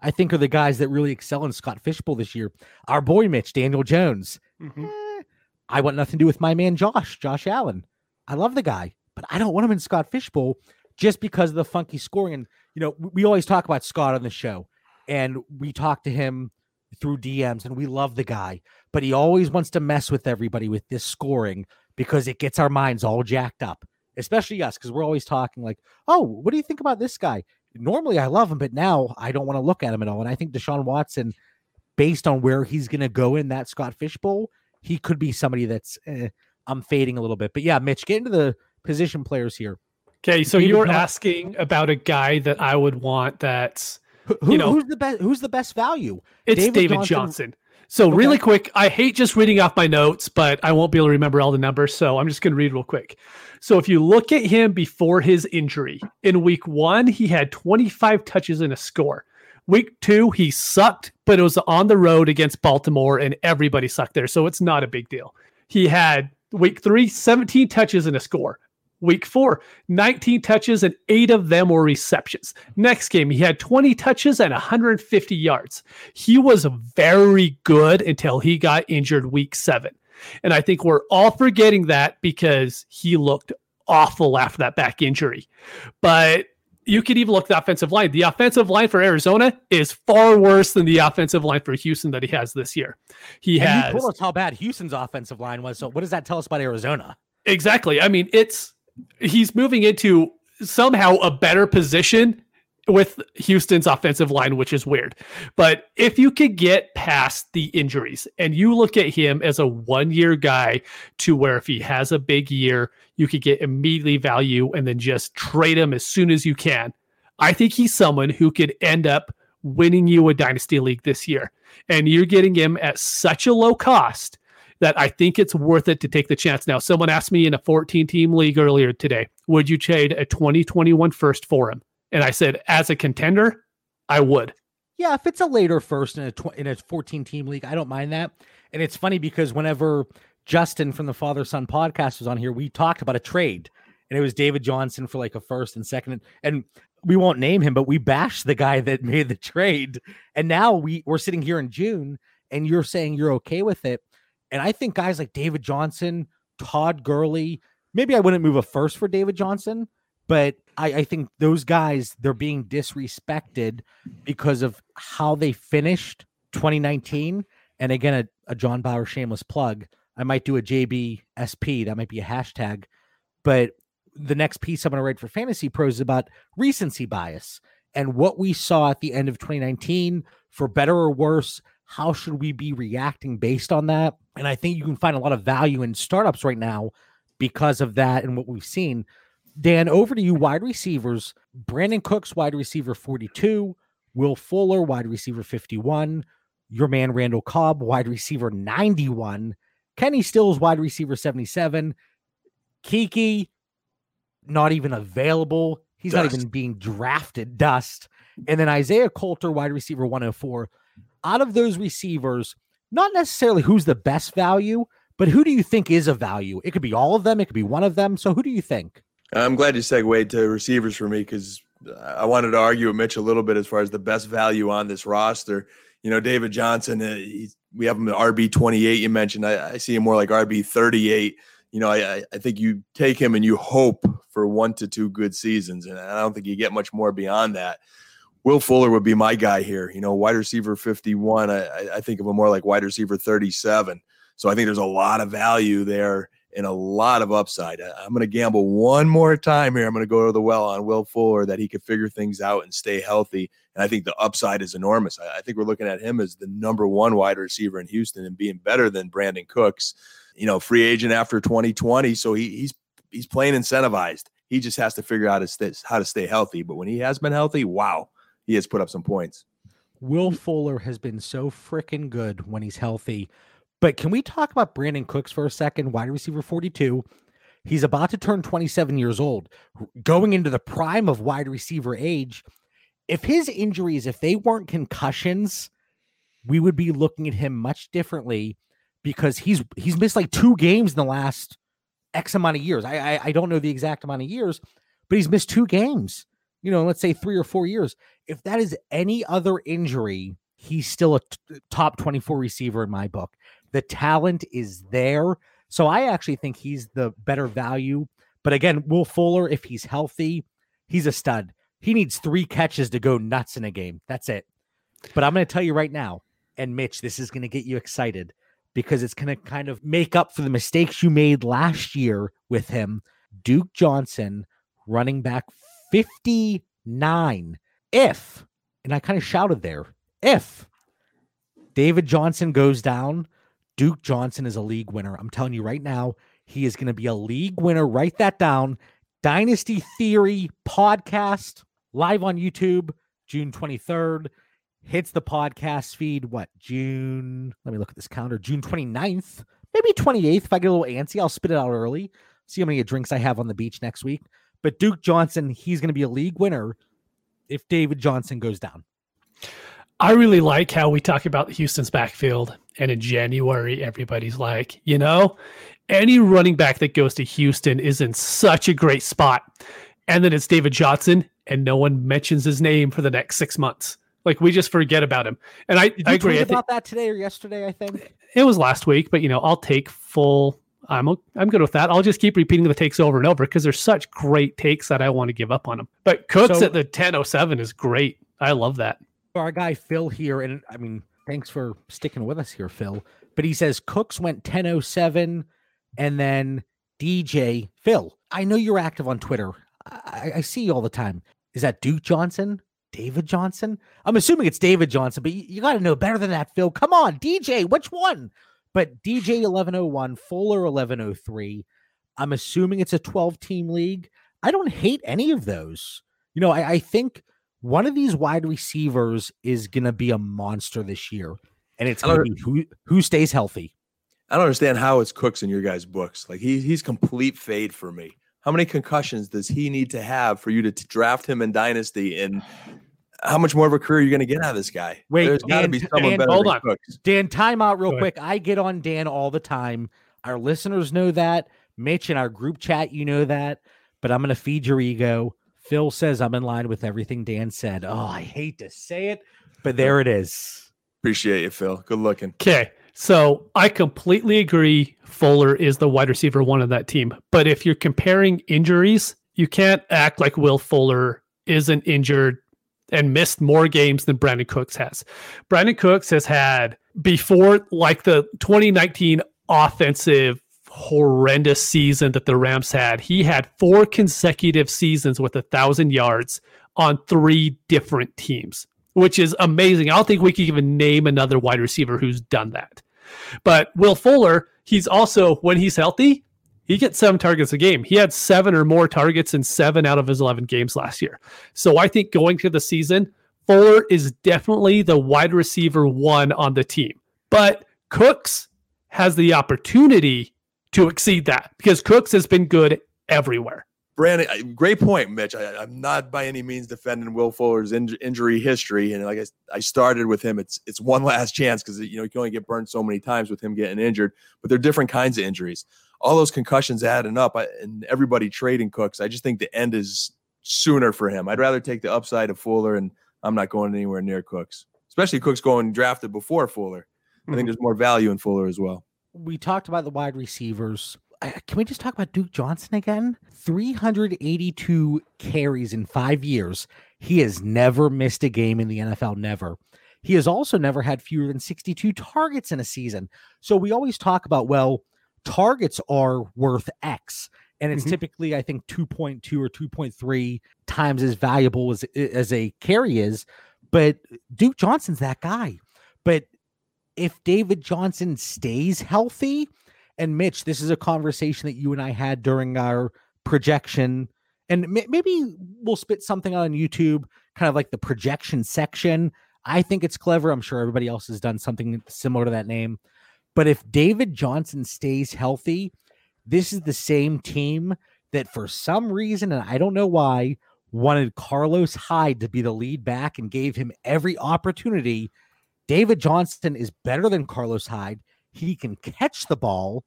I think, are the guys that really excel in Scott Fish Bowl this year. Our boy Mitch, Daniel Jones. Mm-hmm. Eh, I want nothing to do with my man Josh, Josh Allen. I love the guy, but I don't want him in Scott Fish Bowl just because of the funky scoring. And you know, we always talk about Scott on the show, and we talk to him through DMs, and we love the guy, but he always wants to mess with everybody with this scoring because it gets our minds all jacked up. especially us, because we're always talking like, oh, what do you think about this guy? Normally I love him, but now I don't want to look at him at all. And I think Deshaun Watson, based on where he's going to go in that Scott Fish Bowl, he could be somebody that's eh, I'm fading a little bit. But yeah, Mitch, get into the position players here. Okay, so David you're asking about a guy that I would want that's who, you know who's the best who's the best value? It's David, David Johnson. Johnson. So okay. really quick, I hate just reading off my notes, but I won't be able to remember all the numbers, so I'm just going to read real quick. So if you look at him before his injury, in week 1 he had 25 touches and a score. Week 2 he sucked, but it was on the road against Baltimore and everybody sucked there, so it's not a big deal. He had week 3 17 touches and a score. Week four, 19 touches and eight of them were receptions. Next game, he had 20 touches and 150 yards. He was very good until he got injured week seven. And I think we're all forgetting that because he looked awful after that back injury. But you could even look at the offensive line. The offensive line for Arizona is far worse than the offensive line for Houston that he has this year. He and has. You told us how bad Houston's offensive line was. So what does that tell us about Arizona? Exactly. I mean, it's he's moving into somehow a better position with Houston's offensive line, which is weird. But if you could get past the injuries and you look at him as a one year guy to where if he has a big year, you could get immediately value and then just trade him as soon as you can. I think he's someone who could end up winning you a dynasty league this year. And you're getting him at such a low cost that I think it's worth it to take the chance. Now, someone asked me in a 14 team league earlier today, would you trade a 2021 first for him? And I said, as a contender, I would. Yeah, if it's a later first in a tw- in a 14 team league, I don't mind that. And it's funny because whenever Justin from the Father Son podcast was on here, we talked about a trade, and it was David Johnson for like a first and second. And we won't name him, but we bashed the guy that made the trade. And now we we're sitting here in June, and you're saying you're okay with it. And I think guys like David Johnson, Todd Gurley, maybe I wouldn't move a first for David Johnson, but I, I, think those guys they're being disrespected because of how they finished 2019. And again, a, a John Bauer shameless plug. I might do a JBSP. That might be a hashtag. But the next piece I'm going to write for Fantasy Pros is about recency bias and what we saw at the end of 2019, for better or worse. How should we be reacting based on that? And I think you can find a lot of value in startups right now because of that and what we've seen. Dan, over to you, wide receivers. Brandin Cooks, wide receiver 42. Will Fuller, wide receiver 51. Your man, Randall Cobb, wide receiver 91. Kenny Stills, wide receiver 77. Keke, not even available. He's dust. not even being drafted. Dust. And then Isaiah Coulter, wide receiver 104. Out of those receivers, not necessarily who's the best value, but who do you think is a value? It could be all of them, it could be one of them. So who do you think? I'm glad you segued to receivers for me because I wanted to argue with Mitch a little bit as far as the best value on this roster. You know, David Johnson, uh, we have him at RB 28. You mentioned I, I, see him more like RB 38. You know, I, I think you take him and you hope for one to two good seasons, and I don't think you get much more beyond that. Will Fuller would be my guy here. You know, wide receiver 51. I, I think of him more like wide receiver 37. So I think there's a lot of value there and a lot of upside. I'm going to gamble one more time here. I'm going to go to the well on Will Fuller that he could figure things out and stay healthy. And I think the upside is enormous. I, I think we're looking at him as the number one wide receiver in Houston and being better than Brandin Cooks. You know, free agent after 2020, so he, he's he's playing incentivized. He just has to figure out how to stay healthy. But when he has been healthy, wow, he has put up some points. Will Fuller has been so freaking good when he's healthy. But can we talk about Brandin Cooks for a second? Wide receiver 42. He's about to turn 27 years old, going into the prime of wide receiver age. If his injuries, if they weren't concussions, we would be looking at him much differently because he's he's missed like two games in the last X amount of years. I, I, I don't know the exact amount of years, but he's missed two games you know, let's say three or four years. If that is any other injury, he's still a t- uh, top 24 receiver in my book. The talent is there. So I actually think he's the better value. But again, Will Fuller, if he's healthy, he's a stud. He needs three catches to go nuts in a game. That's it. But I'm going to tell you right now, and Mitch, this is going to get you excited because it's going to kind of make up for the mistakes you made last year with him Duke Johnson, running back 59. If, and I kind of shouted there, if David Johnson goes down, Duke Johnson is a league winner. I'm telling you right now, he is going to be a league winner. Write that down. Dynasty Theory podcast live on YouTube, June 23rd. Hits the podcast feed, what, June? Let me look at this calendar. June 29th, maybe 28th. If I get a little antsy, I'll spit it out early. See how many drinks I have on the beach next week. But Duke Johnson, he's going to be a league winner if David Johnson goes down. I really like how we talk about Houston's backfield. And in January, everybody's like, you know, any running back that goes to Houston is in such a great spot. And then it's David Johnson, and no one mentions his name for the next six months. Like we just forget about him. And I, Did I you agree. tweet I think about that today or yesterday? I think. it was last week, but you know, I'll take full. I'm I'm good with that. I'll just keep repeating the takes over and over because there's such great takes that I want to give up on them. But Cooks So- at the 1007 is great. I love that. our guy Phil here, and I mean, thanks for sticking with us here, Phil. But he says Cooks went 1007 and then DJ Phil. I know you're active on Twitter. I, I see you all the time. Is that Duke Johnson? David Johnson? I'm assuming it's David Johnson, but you, you got to know better than that, Phil. Come on, DJ, which one? But DJ 1101, Fuller 1103. I'm assuming it's a 12 team league. I don't hate any of those. You know, I, I think one of these wide receivers is going to be a monster this year, and it's going to be who who stays healthy. I don't understand how it's Cooks in your guys' books. Like he he's complete fade for me. How many concussions does he need to have for you to t- draft him in Dynasty? And how much more of a career are you going to get out of this guy? Wait, there's got to Dan- be someone Dan, better hold than on. Cooks. Dan, time out real Go ahead. quick. I get on Dan all the time. Our listeners know that. Mitch in our group chat, you know that. But I'm going to feed your ego. Phil says I'm in line with everything Dan said. Oh, I hate to say it, but there it is. Appreciate you, Phil. Good looking. Okay. So I completely agree. Fuller is the wide receiver one of that team. But if you're comparing injuries, you can't act like Will Fuller isn't injured and missed more games than Brandin Cooks has. Brandin Cooks has had before like the 2019 offensive horrendous season that the Rams had. He had four consecutive seasons with a thousand yards on three different teams, which is amazing. I don't think we can even name another wide receiver who's done that. But Will Fuller, he's also when he's healthy, he gets seven targets a game. He had seven or more targets in seven out of his 11 games last year. So I think going through the season, Fuller is definitely the wide receiver one on the team. But Cooks has the opportunity to exceed that because Cooks has been good everywhere. Brandon, great point, Mitch. I, I'm not by any means defending Will Fuller's inj- injury history, and like I started with him, it's it's one last chance because you know you can only get burned so many times with him getting injured. But they're different kinds of injuries. All those concussions adding up, I, and everybody trading Cooks. I just think the end is sooner for him. I'd rather take the upside of Fuller, and I'm not going anywhere near Cooks, especially Cooks going drafted before Fuller. I think mm-hmm. there's more value in Fuller as well. We talked about the wide receivers. Uh, can we just talk about Duke Johnson again? 382 carries in five years. He has never missed a game in the NFL, never. He has also never had fewer than 62 targets in a season. So we always talk about, well, targets are worth X. And it's Mhm. typically, I think, 2.2 or 2.3 times as valuable as, as a carry is. But Duke Johnson's that guy. But if David Johnson stays healthy, and Mitch, this is a conversation that you and I had during our projection, and may- maybe we'll spit something on YouTube, kind of like the projection section. I think it's clever. I'm sure everybody else has done something similar to that name. But if David Johnson stays healthy, this is the same team that for some reason, and I don't know why, wanted Carlos Hyde to be the lead back and gave him every opportunity. David Johnson is better than Carlos Hyde. He can catch the ball.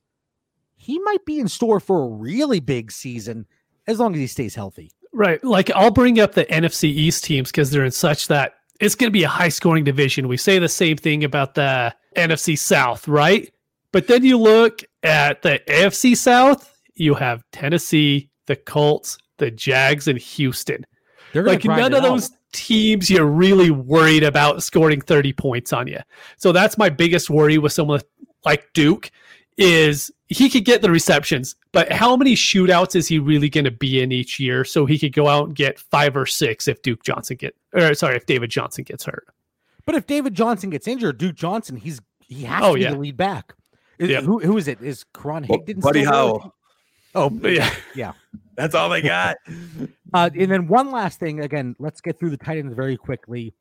He might be in store for a really big season as long as he stays healthy. Right. Like I'll bring up the NFC East teams because they're in such that it's going to be a high scoring division. We say the same thing about the NFC South, right? But then you look at the AFC South, you have Tennessee, the Colts, the Jags, and Houston. They're Like none of out. those teams you're really worried about scoring 30 points on you. So that's my biggest worry with someone like Duke is he could get the receptions, but how many shootouts is he really going to be in each year? So he could go out and get five or six if Duke Johnson get, or sorry, if David Johnson gets hurt. But if David Johnson gets injured, Duke Johnson, he's he has Oh, to be yeah. the lead back. Is, Yeah. who, who is it? Is Karan Well, Higdon Buddy still? Howell. Oh, Yeah. yeah. That's all they got. Uh, and then one last thing. Again, let's get through the tight ends very quickly.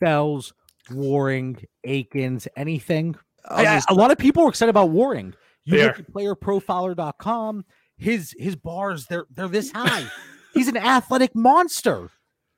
Fells, Warring, Akins, anything. I'll I- I- just- a lot of people are excited about Warring. You They look are. at playerprofiler.com, his his bars, they're they're this high. He's an athletic monster.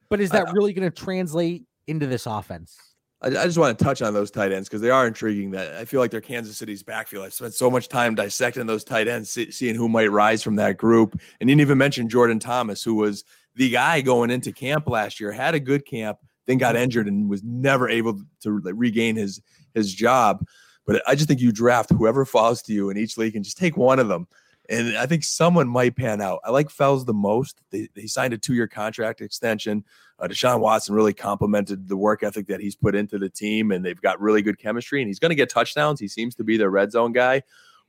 But is that really going to translate into this offense? I, I just want to touch on those tight ends because they are intriguing. That I feel like they're Kansas City's backfield. I've spent so much time dissecting those tight ends, see, seeing who might rise from that group. And you didn't even mention Jordan Thomas, who was the guy going into camp last year, had a good camp, then got mm-hmm. injured and was never able to re- regain his his job. But I just think you draft whoever falls to you in each league and just take one of them. And I think someone might pan out. I like Fells the most. They, they signed a two year contract extension. Uh, Deshaun Watson really complimented the work ethic that he's put into the team, and they've got really good chemistry. And he's going to get touchdowns. He seems to be their red zone guy.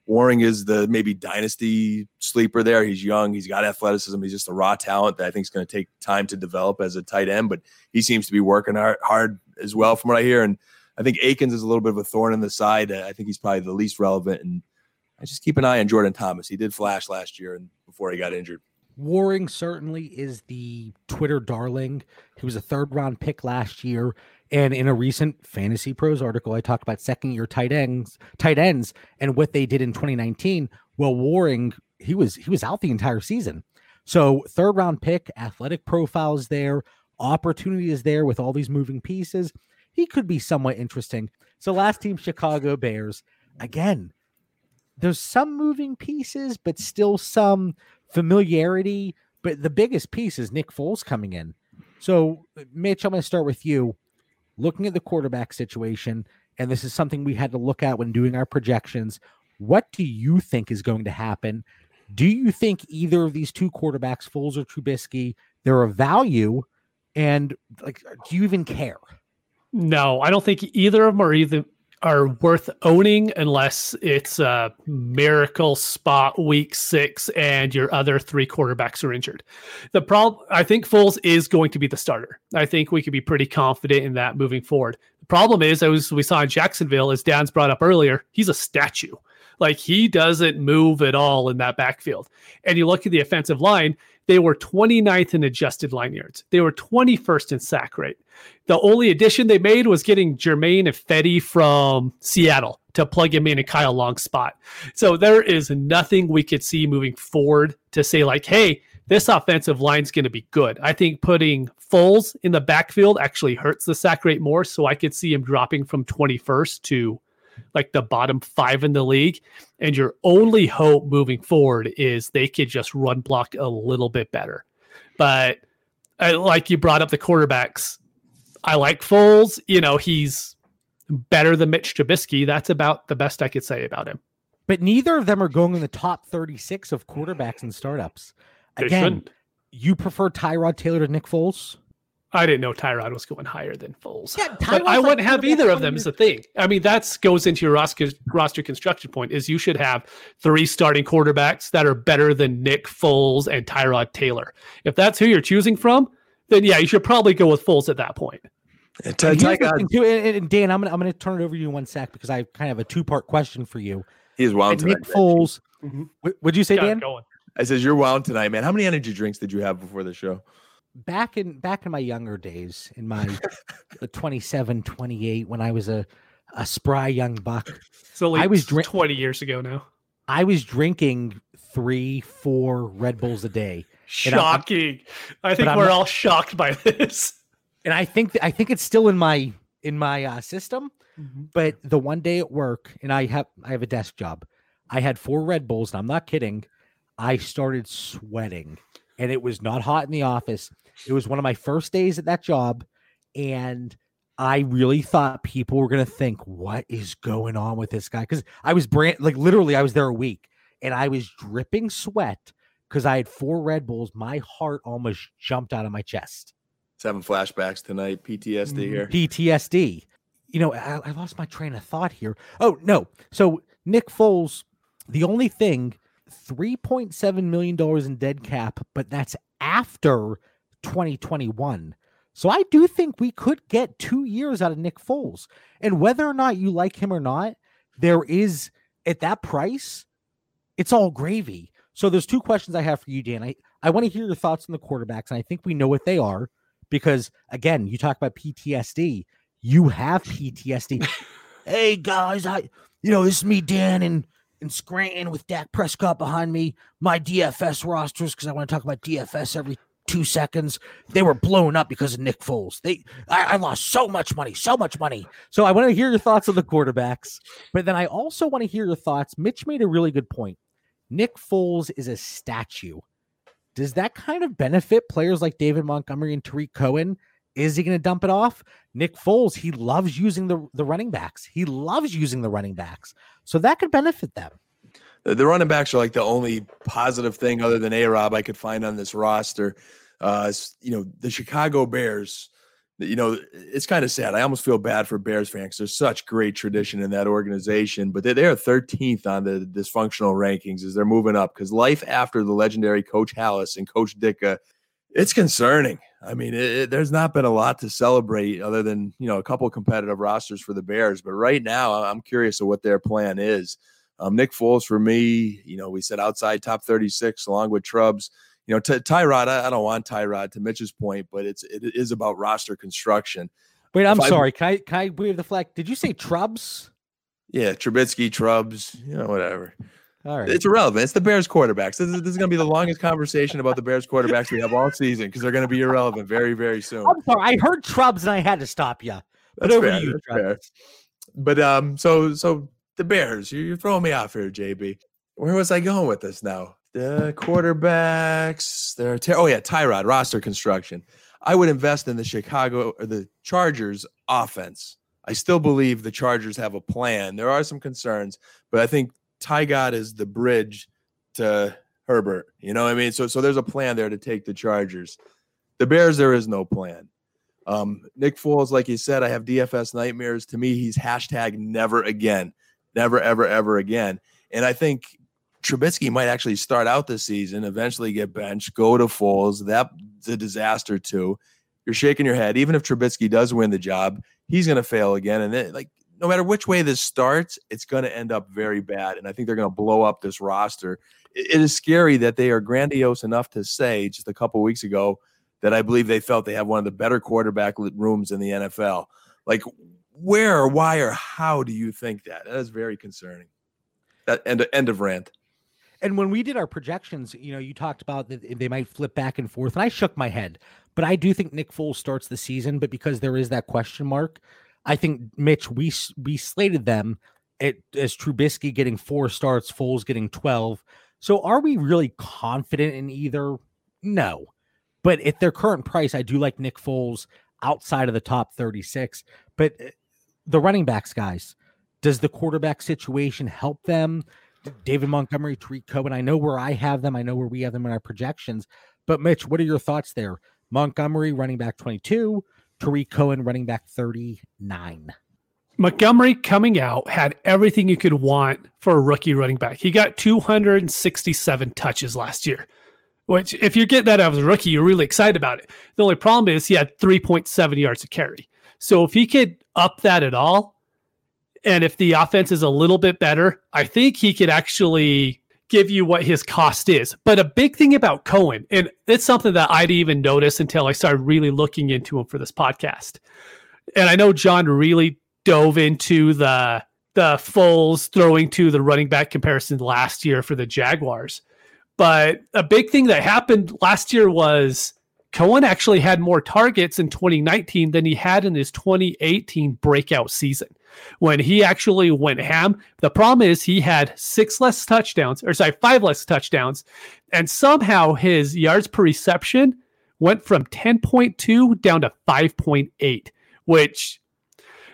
Warring is the maybe dynasty sleeper there. He's young. He's got athleticism. He's just a raw talent that I think is going to take time to develop as a tight end, but he seems to be working hard, hard as well, from what I hear. And I think Akins is a little bit of a thorn in the side. Uh, I think he's probably the least relevant. And I just keep an eye on Jordan Thomas. He did flash last year and before he got injured. Warring certainly is the Twitter darling. He was a third round pick last year. And in a recent Fantasy Pros article, I talked about second year tight ends, tight ends, and what they did in 2019. Well, Warring, he was he was out the entire season. So third round pick, athletic profiles there, opportunity is there with all these moving pieces. He could be somewhat interesting. So last team, Chicago Bears. Again, there's some moving pieces, but still some familiarity. But the biggest piece is Nick Foles coming in. So, Mitch, I'm going to start with you. Looking at the quarterback situation, and this is something we had to look at when doing our projections. What do you think is going to happen? Do you think either of these two quarterbacks, Foles or Trubisky, they're of value? And like, do you even care? No, I don't think either of them are either are worth owning unless it's a miracle spot week six and your other three quarterbacks are injured. The problem, I think Foles is going to be the starter. I think we could be pretty confident in that moving forward. The problem is, as we saw in Jacksonville, as Dan's brought up earlier, he's a statue. Like he doesn't move at all in that backfield. And you look at the offensive line, they were 29th in adjusted line yards. They were 21st in sack rate. The only addition they made was getting Germain Ifedi from Seattle to plug him in a Kyle Long spot. So there is nothing we could see moving forward to say like, hey, this offensive line's going to be good. I think putting Foles in the backfield actually hurts the sack rate more. So I could see him dropping from 21st to like the bottom five in the league. And your only hope moving forward is they could just run block a little bit better. But uh, like you brought up the quarterbacks, I like Foles. You know, he's better than Mitch Trubisky. That's about the best I could say about him. But neither of them are going in the top 36 of quarterbacks and startups. Again, you prefer Tyrod Taylor to Nick Foles? I didn't know Tyrod was going higher than Foles. Yeah, but Tyrod's I wouldn't have either of them. years- Is the thing. I mean, that goes into your roster roster construction point. Is you should have three starting quarterbacks that are better than Nick Foles and Tyrod Taylor. If that's who you're choosing from, then yeah, you should probably go with Foles at that point. And Ty- And Ty here's the God, thing, too, and, and Dan, I'm gonna I'm gonna turn it over to you in one sec because I kind of have a two part question for you. He's is wound And Nick tonight. Foles, Mhm. what would you say, Got Dan? going. I says you're wound tonight, man. How many energy drinks did you have before the show? Back in back in my younger days, in my uh, 27, 28, when I was a a spry young buck, So I was drink- 20 years ago now. I was drinking three, four Red Bulls a day. And I'm- I'm- Shocking. I think we're not- all shocked by this. and I think I think it's still in my in my uh, system. But the one day at work, and I have I have a desk job, I had four Red Bulls, and I'm not kidding. I started sweating, and it was not hot in the office. It was one of my first days at that job, and I really thought people were gonna think, "What is going on with this guy?" Because I was brand like literally, I was there a week, and I was dripping sweat because I had four Red Bulls. My heart almost jumped out of my chest. It's having flashbacks tonight. PTSD mm-hmm. here. PTSD. You know, I, I lost my train of thought here. Oh no! So Nick Foles, The only thing, $3.7 million in dead cap, but that's after 2021. So I do think we could get two years out of Nick Foles. And whether or not you like him or not, there is at that price, it's all gravy. So there's two questions I have for you, Dan. I, I want to hear your thoughts on the quarterbacks, and I think we know what they are because again, you talk about PTSD. You have PTSD. hey guys, I you know, this is me, Dan, and in Scranton with Dak Prescott behind me. My DFS rosters, because I want to talk about DFS every two seconds. They were blown up because of Nick Foles. They I, I, lost so much money, so much money. So I want to hear your thoughts on the quarterbacks, but then I also want to hear your thoughts. Mitch made a really good point. Nick Foles is a statue. Does that kind of benefit players like David Montgomery and Tarik Cohen? Is he going to dump it off? Nick Foles, he loves using the, the running backs. He loves using the running backs. So that could benefit them. The running backs are like the only positive thing other than A Rob I could find on this roster. Uh, you know, the Chicago Bears, you know, it's kind of sad. I almost feel bad for Bears fans. There's such great tradition in that organization, but they, they're 13th on the dysfunctional rankings as they're moving up because life after the legendary Coach Halas and Coach Ditka, it's concerning. I mean, it, it, there's not been a lot to celebrate other than, you know, a couple competitive rosters for the Bears. But right now, I'm curious of what their plan is. Um, Nick Foles, for me, you know, we said outside top 36 along with Trubs you know, t- Tyrod, I, I, don't want Tyrod to Mitch's point, but it's it is about roster construction. Wait, I'm if sorry. I, can I can I wave the flag? Did you say Trubs? Yeah, Trubisky, Trubs, you know, whatever. All right. It's irrelevant. It's the Bears quarterbacks. This is, this is going to be the longest conversation about the Bears quarterbacks we have all season because they're going to be irrelevant very, very soon. I'm sorry. I heard Trubs and I had to stop you. But that's over fair, you, fair. But um, so so the Bears, you're throwing me off here, JB. Where was I going with this now? The quarterbacks, they're ter- oh yeah, Tyrod roster construction. I would invest in the Chicago or the Chargers offense. I still believe the Chargers have a plan. There are some concerns, but I think Tyrod is the bridge to Herbert. You know what I mean? So so there's a plan there to take the Chargers. The Bears, there is no plan. Um, Nick Foles, like you said, I have DFS nightmares. To me, he's hashtag never again, never, ever, ever again. And I think Trubisky might actually start out this season, eventually get benched, go to Foles. That's a disaster too. You're shaking your head. Even if Trubisky does win the job, he's going to fail again. And then, like, no matter which way this starts, it's going to end up very bad. And I think they're going to blow up this roster. it is scary that they are grandiose enough to say just a couple weeks ago that I believe they felt they have one of the better quarterback rooms in the NFL. Like, where or why or how do you think that? That is very concerning. That end, end of rant. And when we did our projections, you know, you talked about that they might flip back and forth, and I shook my head. But I do think Nick Foles starts the season, but because there is that question mark, I think Mitch we we slated them as Trubisky getting four starts, Foles getting twelve. So are we really confident in either? No, but at their current price, I do like Nick Foles outside of the top thirty-six. But uh, the running backs, guys, does the quarterback situation help them? David Montgomery, Tarik Cohen. I know where I have them. I know where we have them in our projections. But Mitch, what are your thoughts there? Montgomery running back 22, Tarik Cohen running back 39. Montgomery coming out had everything you could want for a rookie running back. He got 267 touches last year, which if you get that as a rookie, you're really excited about it. The only problem is he had 3.7 yards of carry. So if he could up that at all, and if the offense is a little bit better, I think he could actually give you what his cost is. But a big thing about Cohen, and it's something that I didn't even notice until I started really looking into him for this podcast. And I know John really dove into the the Foles throwing to the running back comparison last year for the Jaguars. But a big thing that happened last year was Cohen actually had more targets in 2019 than he had in his 2018 breakout season when he actually went ham. The problem is he had six less touchdowns, or sorry, five less touchdowns, and somehow his yards per reception went from 10.2 down to 5.8, which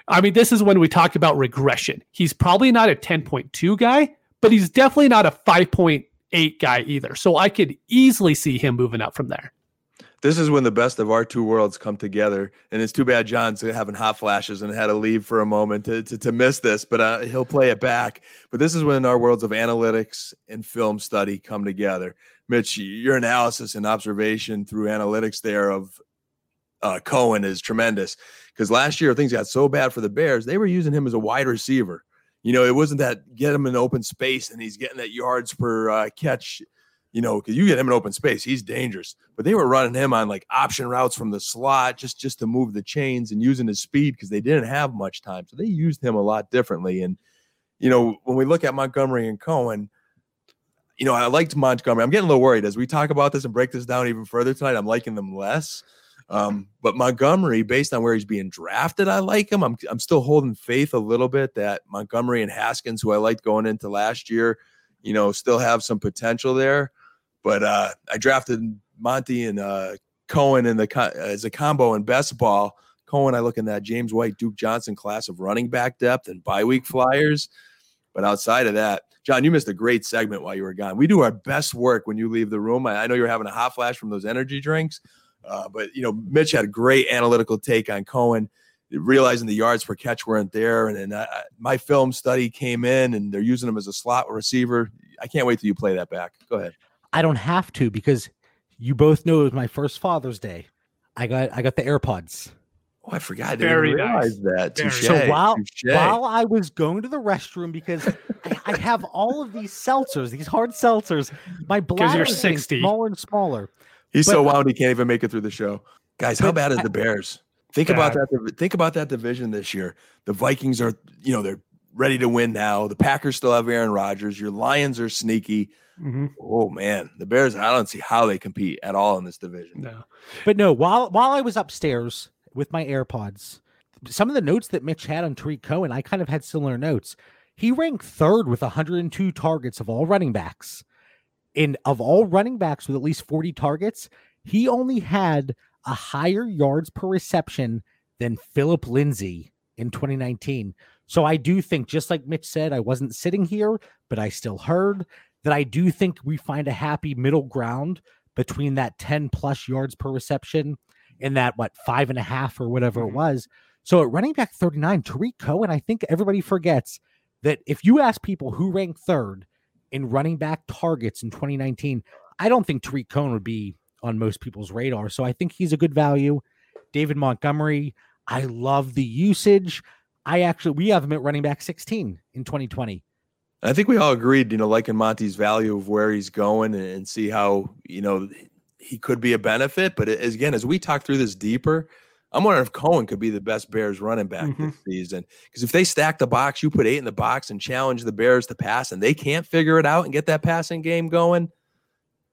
I mean, this is when we talk about regression. He's probably not a 10.2 guy, but he's definitely not a 5.8 guy either. So I could easily see him moving up from there. This is when the best of our two worlds come together. And it's too bad John's having hot flashes and had to leave for a moment to, to, to miss this, but uh, he'll play it back. But this is when our worlds of analytics and film study come together. Mitch, your analysis and observation through analytics there of uh, Cohen is tremendous because last year things got so bad for the Bears, they were using him as a wide receiver. You know, it wasn't that get him in open space and he's getting that yards per uh, catch you know, because you get him in open space, he's dangerous. But they were running him on like option routes from the slot just just to move the chains and using his speed because they didn't have much time. So they used him a lot differently. And you know, when we look at Montgomery and Cohen, you know, I liked Montgomery. I'm getting a little worried as we talk about this and break this down even further tonight. I'm liking them less. Um, but Montgomery, based on where he's being drafted, I like him. I'm I'm still holding faith a little bit that Montgomery and Haskins, who I liked going into last year, you know, still have some potential there. But uh, I drafted Monty and uh, Cohen in the as a combo in best ball. Cohen, I look in that James White, Duke Johnson class of running back depth and bye week flyers. But outside of that, John, you missed a great segment while you were gone. We do our best work when you leave the room. I, I know you're having a hot flash from those energy drinks, uh, but you know Mitch had a great analytical take on Cohen, realizing the yards per catch weren't there, and then my film study came in, and they're using him as a slot receiver. I can't wait till you play that back. Go ahead. I don't have to because you both know it was my first Father's Day. I got I got the AirPods. Oh, I forgot. I didn't Very realize nice. that. So while Touché. while I was going to the restroom because I, I, have all of these seltzers, these hard seltzers, my bladder is getting smaller and smaller. He's but, so wound he can't even make it through the show. Guys, how bad is the Bears? Think bad. about that. Think about that division this year. The Vikings are, you know, they're ready to win now. The Packers still have Aaron Rodgers. Your Lions are sneaky. Mm-hmm. Oh man, the Bears! I don't see how they compete at all in this division. No, but no. While while I was upstairs with my AirPods, some of the notes that Mitch had on Tarik Cohen, I kind of had similar notes. He ranked third with 102 targets of all running backs. In of all running backs with at least 40 targets, he only had a higher yards per reception than Philip Lindsay in 2019. So I do think, just like Mitch said, I wasn't sitting here, but I still heard that I do think we find a happy middle ground between that 10 plus yards per reception and that, what, five and a half or whatever mm-hmm. it was. So at running back 39, Tarik Cohen, I think everybody forgets that if you ask people who ranked third in running back targets in 2019, I don't think Tarik Cohen would be on most people's radar. So I think he's a good value. David Montgomery, I love the usage. I actually, we have him at running back 16 in 2020. I think we all agreed, you know, liking Monty's value of where he's going and, and see how, you know, he could be a benefit. But as, again, as we talk through this deeper, I'm wondering if Cohen could be the best Bears running back mm-hmm. this season. Because if they stack the box, you put eight in the box and challenge the Bears to pass, and they can't figure it out and get that passing game going,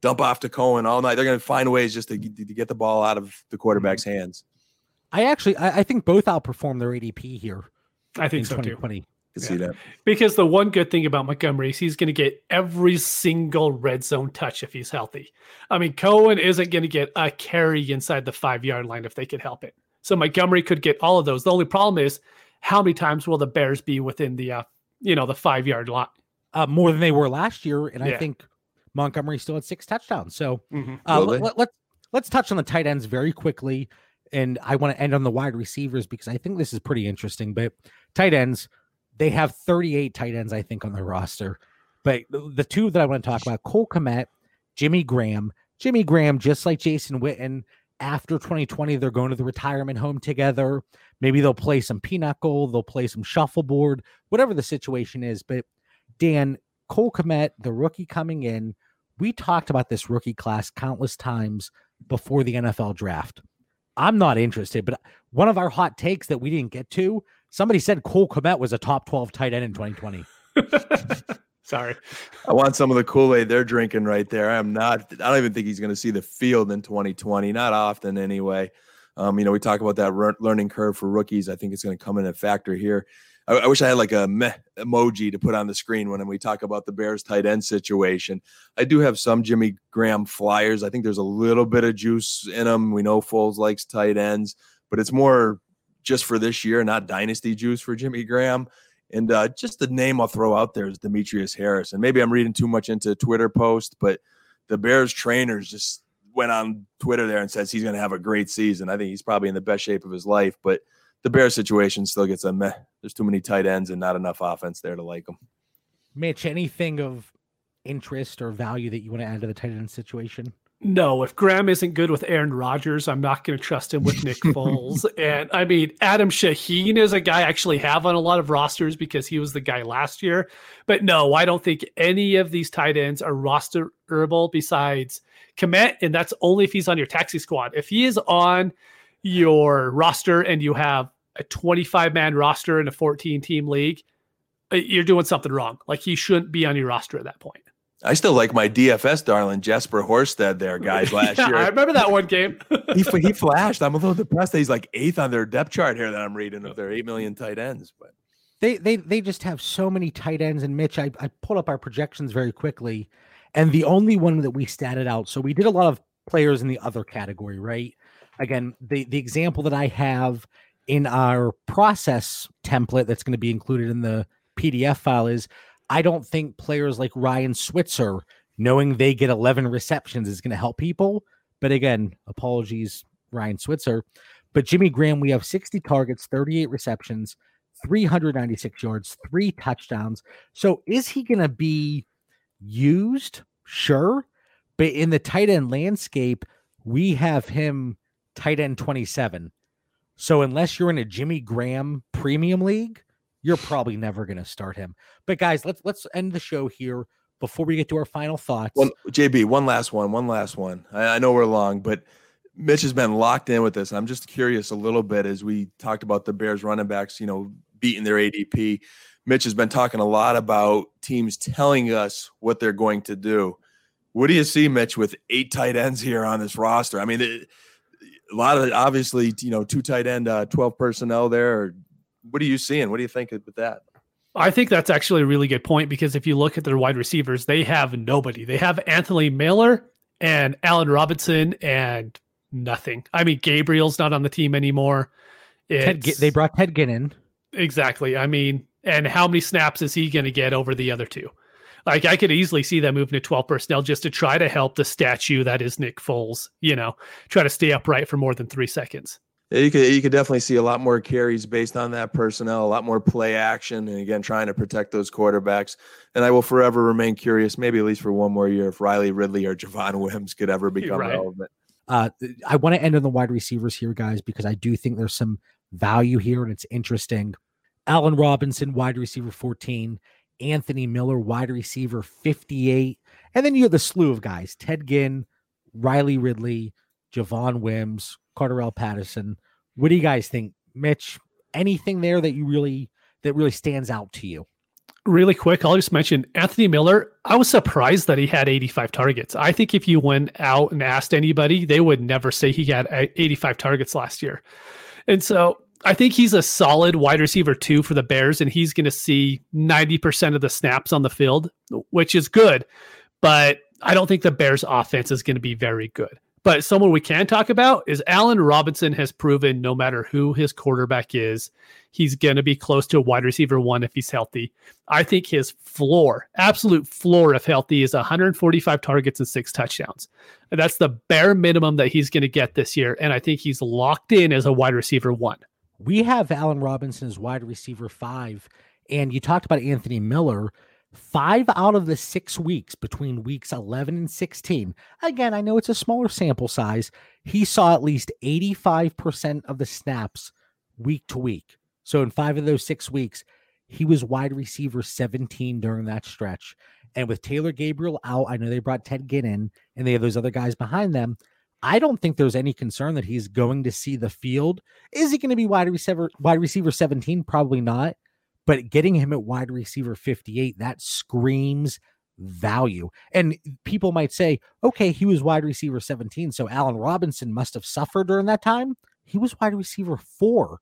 dump off to Cohen all night. They're going to find ways just to, to get the ball out of the quarterback's mm-hmm. hands. I actually, I, I think both outperform their ADP here. I think so 2020. too yeah. see that. Because the one good thing about Montgomery is he's going to get every single red zone touch if he's healthy. I mean, Cohen isn't going to get a carry inside the five yard line if they could help it. So Montgomery could get all of those. The only problem is how many times will the Bears be within the, uh, you know, the five yard line? Uh, more than they were last year, and yeah. I think Montgomery still had six touchdowns. So mm-hmm. uh, let, let, let's let's touch on the tight ends very quickly, and I want to end on the wide receivers because I think this is pretty interesting. But tight ends, they have 38 tight ends, I think, on their roster. But the two that I want to talk about, Cole Kmet, Jimmy Graham. Jimmy Graham, just like Jason Witten, after 2020, they're going to the retirement home together. Maybe they'll play some pinochle, they'll play some shuffleboard, whatever the situation is. But Dan, Cole Kmet, the rookie coming in, we talked about this rookie class countless times before the NFL draft. I'm not interested, but one of our hot takes that we didn't get to Somebody said Cole Kmet was a top 12 tight end in 2020. Sorry. I want some of the Kool Aid they're drinking right there. I'm not, I don't even think he's going to see the field in 2020. Not often, anyway. Um, you know, we talk about that re- learning curve for rookies. I think it's going to come in a factor here. I, I, wish I had like a meh emoji to put on the screen when we talk about the Bears tight end situation. I do have some Jimmy Graham flyers. I think there's a little bit of juice in them. We know Foles likes tight ends, but it's more just for this year, not dynasty juice for Jimmy Graham. And uh, just the name I'll throw out there is Demetrius Harris. And maybe I'm reading too much into Twitter post, but the Bears trainers just went on Twitter there and says he's going to have a great season. I think he's probably in the best shape of his life, but the Bears situation still gets a meh. There's too many tight ends and not enough offense there to like them. Mitch, anything of interest or value that you want to add to the tight end situation? No, if Graham isn't good with Aaron Rodgers, I'm not going to trust him with Nick Foles. and I mean, Adam Shaheen is a guy I actually have on a lot of rosters because he was the guy last year. But no, I don't think any of these tight ends are rosterable besides Kmet, and that's only if he's on your taxi squad. If he is on your roster and you have a 25 man roster in a 14 team league, uh, you're doing something wrong. Like he shouldn't be on your roster at that point. I still like my DFS darling Jesper Horsted there, guys. Last yeah, year, I remember that one game. he he flashed. I'm a little depressed that he's like eighth on their depth chart here that I'm reading of their eight million tight ends. But they they they just have so many tight ends. And Mitch, I I pulled up our projections very quickly, and the only one that we statted out. So we did a lot of players in the other category, right? Again, the the example that I have in our process template that's going to be included in the PDF file is I don't think players like Ryan Switzer, knowing they get 11 receptions, is going to help people. But again, apologies, Ryan Switzer. But Jimmy Graham, we have 60 targets, 38 receptions, 396 yards, three touchdowns. So is he going to be used? Sure. But in the tight end landscape, we have him tight end 27. So unless you're in a Jimmy Graham premium league, you're probably never going to start him. But guys, let's let's end the show here before we get to our final thoughts. One, JB, one last one, one last one. I, I know we're long, but Mitch has been locked in with this. I'm just curious a little bit as we talked about the Bears running backs, you know, beating their ADP. Mitch has been talking a lot about teams telling us what they're going to do. What do you see, Mitch, with eight tight ends here on this roster? I mean, it, a lot of obviously, you know, two tight end, uh, 12 personnel there, what are you seeing? What do you think with that? I think that's actually a really good point because if you look at their wide receivers, they have nobody. They have Anthony Miller and Allen Robinson and nothing. I mean, Gabriel's not on the team anymore. Ted, they brought Ted Ginn Exactly. I mean, and how many snaps is he going to get over the other two? Like, I could easily see them moving to 12 personnel just to try to help the statue that is Nick Foles, you know, try to stay upright for more than three seconds you could you could definitely see a lot more carries based on that personnel, a lot more play action, and again trying to protect those quarterbacks. And I will forever remain curious, maybe at least for one more year, if Riley Ridley or Javon Wims could ever become right. relevant. Uh, I want to end on the wide receivers here, guys, because I do think there's some value here and it's interesting. Allen Robinson, wide receiver 14, Anthony Miller, wide receiver 58, and then you have the slew of guys: Ted Ginn, Riley Ridley, Javon Wims, Cordarrelle Patterson. What do you guys think, Mitch? Anything there that you really that really stands out to you? Really quick, I'll just mention Anthony Miller. I was surprised that he had 85 targets. I think if you went out and asked anybody, they would never say he had uh, 85 targets last year. And so I think he's a solid wide receiver too for the Bears, and he's going to see 90% of the snaps on the field, which is good. But I don't think the Bears offense is going to be very good. But someone we can talk about is Allen Robinson has proven no matter who his quarterback is, he's going to be close to a wide receiver one if he's healthy. I think his floor, absolute floor, if healthy, is 145 targets and six touchdowns. That's the bare minimum that he's going to get this year. And I think he's locked in as a wide receiver one. We have Allen Robinson as wide receiver five. And you talked about Anthony Miller five out of the six weeks between weeks 11 and 16. Again, I know it's a smaller sample size. He saw at least 85% of the snaps week to week. So in five of those six weeks, he was wide receiver 17 during that stretch. And with Taylor Gabriel out, I know they brought Ted Ginn in and they have those other guys behind them. I don't think there's any concern that he's going to see the field. Is he going to be wide receiver wide receiver 17? Probably not but getting him at wide receiver 58, that screams value. And people might say, okay, he was wide receiver 17. So Allen Robinson must have suffered during that time. He was wide receiver four.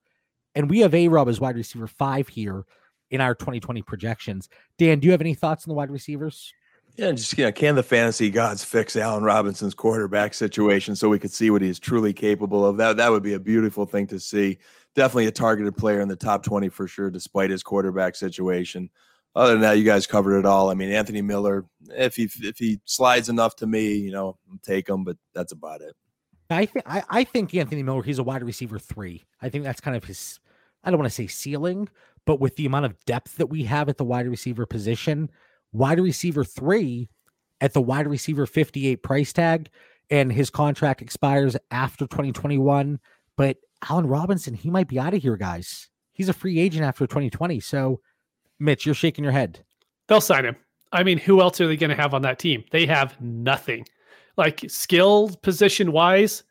And we have A Rob as wide receiver five here in our 2020 projections. Dan, do you have any thoughts on the wide receivers? Yeah, just you know, can the fantasy gods fix Allen Robinson's quarterback situation so we could see what he is truly capable of? That that would be a beautiful thing to see definitely a targeted player in the top 20 for sure, despite his quarterback situation. other than that, you guys covered it all. I mean, Anthony Miller, if he if he slides enough to me, you know, I'll take him, but that's about it. I think I, think Anthony Miller, he's a wide receiver three. I think that's kind of his I don't want to say ceiling, but with the amount of depth that we have at the wide receiver position, wide receiver three at the wide receiver 58 price tag, and his contract expires after 2021. But Allen Robinson, he might be out of here, guys. He's a free agent after 2020. So, Mitch, you're shaking your head. They'll sign him. I mean, who else are they going to have on that team? They have nothing. Like skill position wise,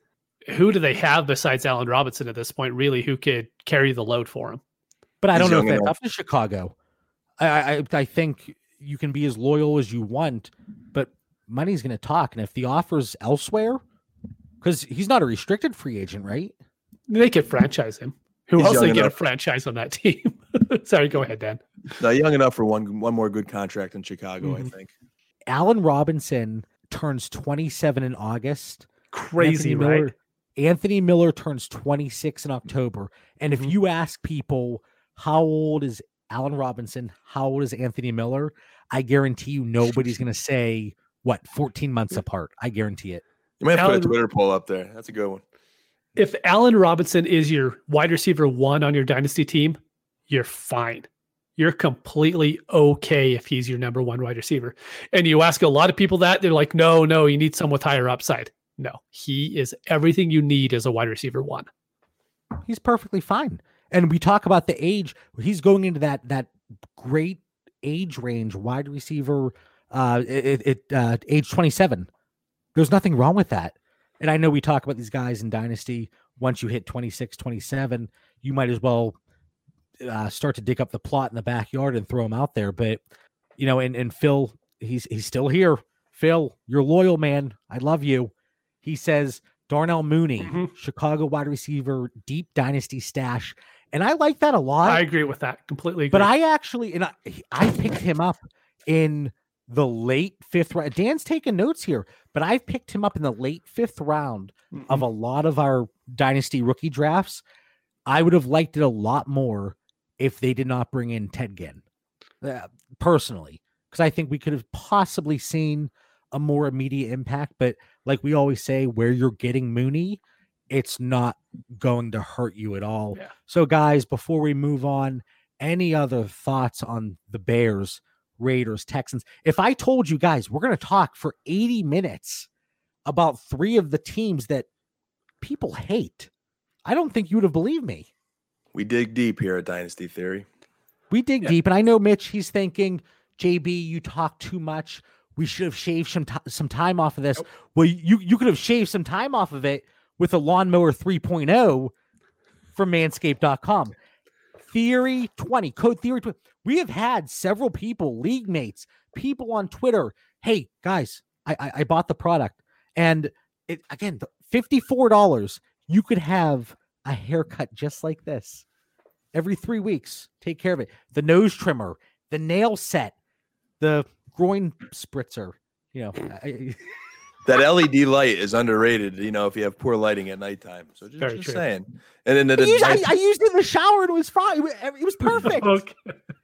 who do they have besides Allen Robinson at this point, really, who could carry the load for him? But I don't know if young that's enough. up to Chicago. I, I I think you can be as loyal as you want, but money's going to talk. And if the offer's elsewhere, because he's not a restricted free agent, right? They could franchise him. Who He's else young they get a franchise on that team? Sorry, go ahead, Dan. No, young enough for one one more good contract in Chicago, I Mhm. think. Allen Robinson turns 27 in August. Crazy, Anthony right? Miller, Anthony Miller turns 26 in October. And if Mhm. you ask people how old is Allen Robinson, how old is Anthony Miller, I guarantee you nobody's going to say what 14 months apart. I guarantee it. You might have to put a Twitter poll up there. That's a good one. If Allen Robinson is your wide receiver one on your dynasty team, you're fine. You're completely okay if he's your number one wide receiver. And you ask a lot of people that, they're like, no, no, you need someone with higher upside. No, he is everything you need as a wide receiver one. He's perfectly fine. And we talk about the age. He's going into that that great age range, wide receiver, uh, it, it uh, age 27. There's nothing wrong with that. And I know we talk about these guys in Dynasty. Once you hit 26, 27, you might as well uh, start to dig up the plot in the backyard and throw him out there. But you know, and and Phil, he's he's still here. Phil, you're loyal, man. I love you. He says Darnell Mooney, Mhm. Chicago wide receiver, deep dynasty stash, and I like that a lot. I agree with that. Completely agree. But I actually, and I, I picked him up in the late fifth round. Dan's taking notes here, but I've picked him up in the late fifth round of Mhm. a lot of our dynasty rookie drafts. I would have liked it a lot more if they did not bring in Ted Ginn, uh, personally, because I think we could have possibly seen a more immediate impact. But like we always say, where you're getting Mooney, it's not going to hurt you at all. Yeah. So, guys, before we move on, any other thoughts on the Bears, Raiders, Texans? If I told you guys we're going to talk for 80 minutes about three of the teams that people hate, I don't think you would have believed me. We dig deep here at Dynasty Theory. We dig Yeah. deep, and I know Mitch. He's thinking, JB, you talk too much. We should have shaved some ti- some time off of this. Well, you you could have shaved some time off of it with a lawnmower 3.0 from Manscaped.com. Theory 20, code Theory 20. We have had several people, league mates, people on Twitter. Hey guys, I I, I bought the product, and it again, fifty-four dollars. You could have a haircut just like this every three weeks. Take care of it. The nose trimmer, the nail set, the groin spritzer. You know, I, That LED light is underrated, you know, if you have poor lighting at nighttime. So just, Very just true. saying. And then the, I, used, I, I used it in the shower and it was fine. It was, perfect. okay.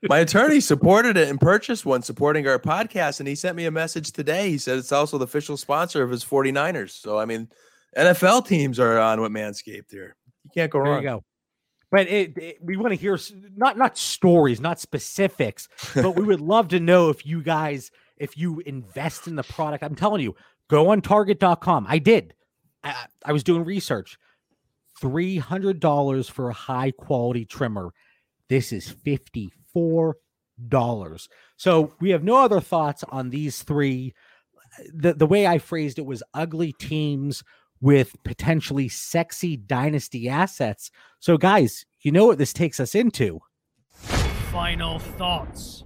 my attorney supported it and purchased one supporting our podcast. And he sent me a message today. He said it's also the official sponsor of his 49ers. So, I mean, NFL teams are on with Manscaped here. You can't go There wrong. you go. But it, it- we want to hear not not stories, not specifics, but we would love to know if you guys if you invest in the product. I'm telling you, go on Target.com. I did. I, I was doing research. Three hundred dollars for a high quality trimmer. This is fifty four dollars. So we have no other thoughts on these three. The the way I phrased it was ugly teams with potentially sexy dynasty assets. So, guys, you know what this takes us into. Final thoughts.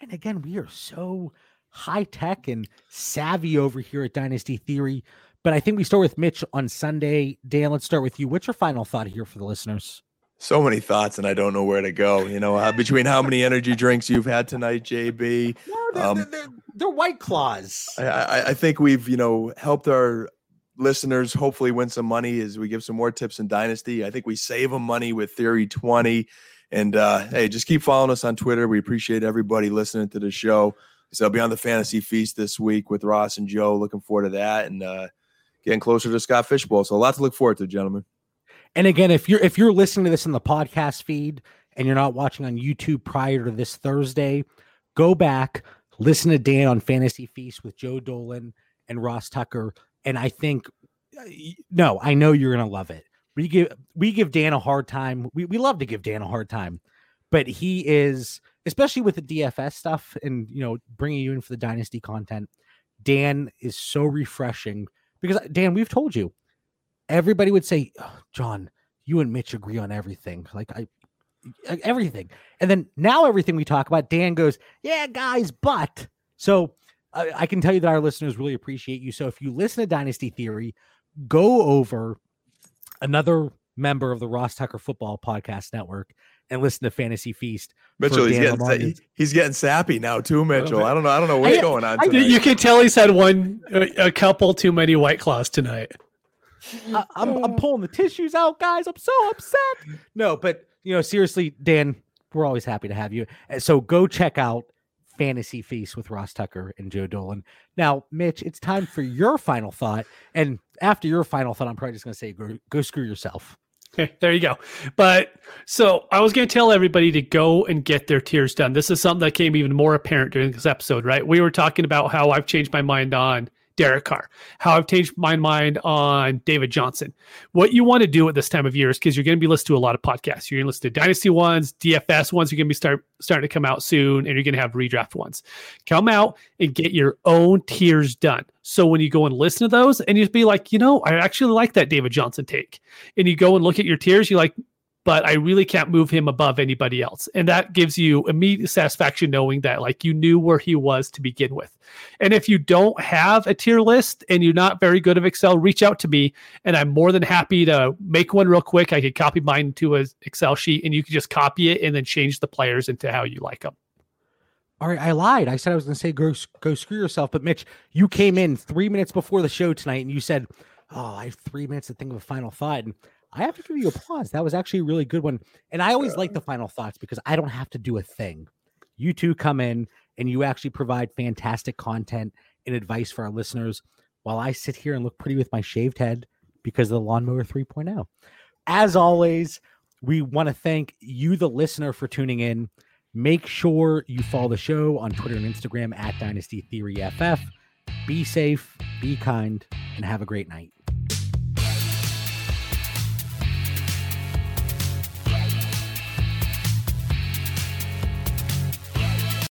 And again, we are so high tech and savvy over here at Dynasty Theory. But I think we start with Mitch on Sunday. Dan, let's start with you. What's your final thought here for the listeners? So many thoughts, and I don't know where to go. You know, uh, between how many energy drinks you've had tonight, JB, No, they're, Um, they're, they're, they're white claws. I, I, I think we've you know helped our listeners hopefully win some money as we give some more tips in Dynasty. I think we save them money with Theory 20, And uh, hey, just keep following us on Twitter. We appreciate everybody listening to the show. So I'll be on the fantasy feast this week with Ross and Joe. Looking forward to that and uh, getting closer to Scott Fish Bowl. So a lot to look forward to, gentlemen. And again, if you're if you're listening to this in the podcast feed and you're not watching on YouTube prior to this Thursday, go back, listen to Dan on Fantasy Feast with Joe Dolan and Ross Tucker. And I think uh, no, I know you're gonna love it. We give we give Dan a hard time. We we love to give Dan a hard time, but he is especially with the DFS stuff and you know bringing you in for the dynasty content. Dan is so refreshing because uh, Dan, we've told you, everybody would say, oh, John, you and Mitch agree on everything. Like I, everything, and then now everything we talk about, Dan goes, yeah, guys, but so. I, I can tell you that our listeners really appreciate you. So if you listen to Dynasty Theory, go over another member of the Ross Tucker Football Podcast Network and listen to Fantasy Feast. Mitchell, he's getting, he's getting sappy now too, oh, Mitchell. I don't know. I don't know what's I, going on. Tonight. You can tell he's had one, a, a couple too many White Claws tonight. I, I'm, I'm pulling the tissues out, guys. I'm so upset. No, but you know, seriously, Dan, we're always happy to have you. Uh, so go check out Fantasy Feast with Ross Tucker and Joe Dolan. Now, Mitch, it's time for your final thought. And after your final thought, I'm probably just going to say, go, go screw yourself. There you go. But so I was going to tell everybody to go and get their tiers done. This is something that came even more apparent during this episode, right? We were talking about how I've changed my mind on Derek Carr, how I've changed my mind on David Johnson. What you want to do at this time of year is because you're going to be listening to a lot of podcasts. You're going to listen to Dynasty ones, DFS ones. You're going to be start starting to come out soon, and you're going to have redraft ones. Come out and get your own tiers done. So when you go and listen to those, and you be like, you know, I actually like that David Johnson take, and you go and look at your tiers, you're like, but I really can't move him above anybody else. And that gives you immediate satisfaction knowing that like you knew where he was to begin with. And if you don't have a tier list and you're not very good at Excel, reach out to me and I'm more than happy to make one real quick. I could copy mine to an Excel sheet and you can just copy it and then change the players into how you like them. All right, I lied. I said I was going to say go go screw yourself, but Mitch, you came in 3 minutes before the show tonight and you said, "Oh, I have 3 minutes to think of a final thought." And I have to give you applause. That was actually a really good one. And I always like the final thoughts because I don't have to do a thing. You two come in and you actually provide fantastic content and advice for our listeners while I sit here and look pretty with my shaved head because of the lawnmower 3.0. As always, we want to thank you, the listener, for tuning in. Make sure you follow the show on Twitter and Instagram at Dynasty Theory FF. Be safe, be kind, and have a great night.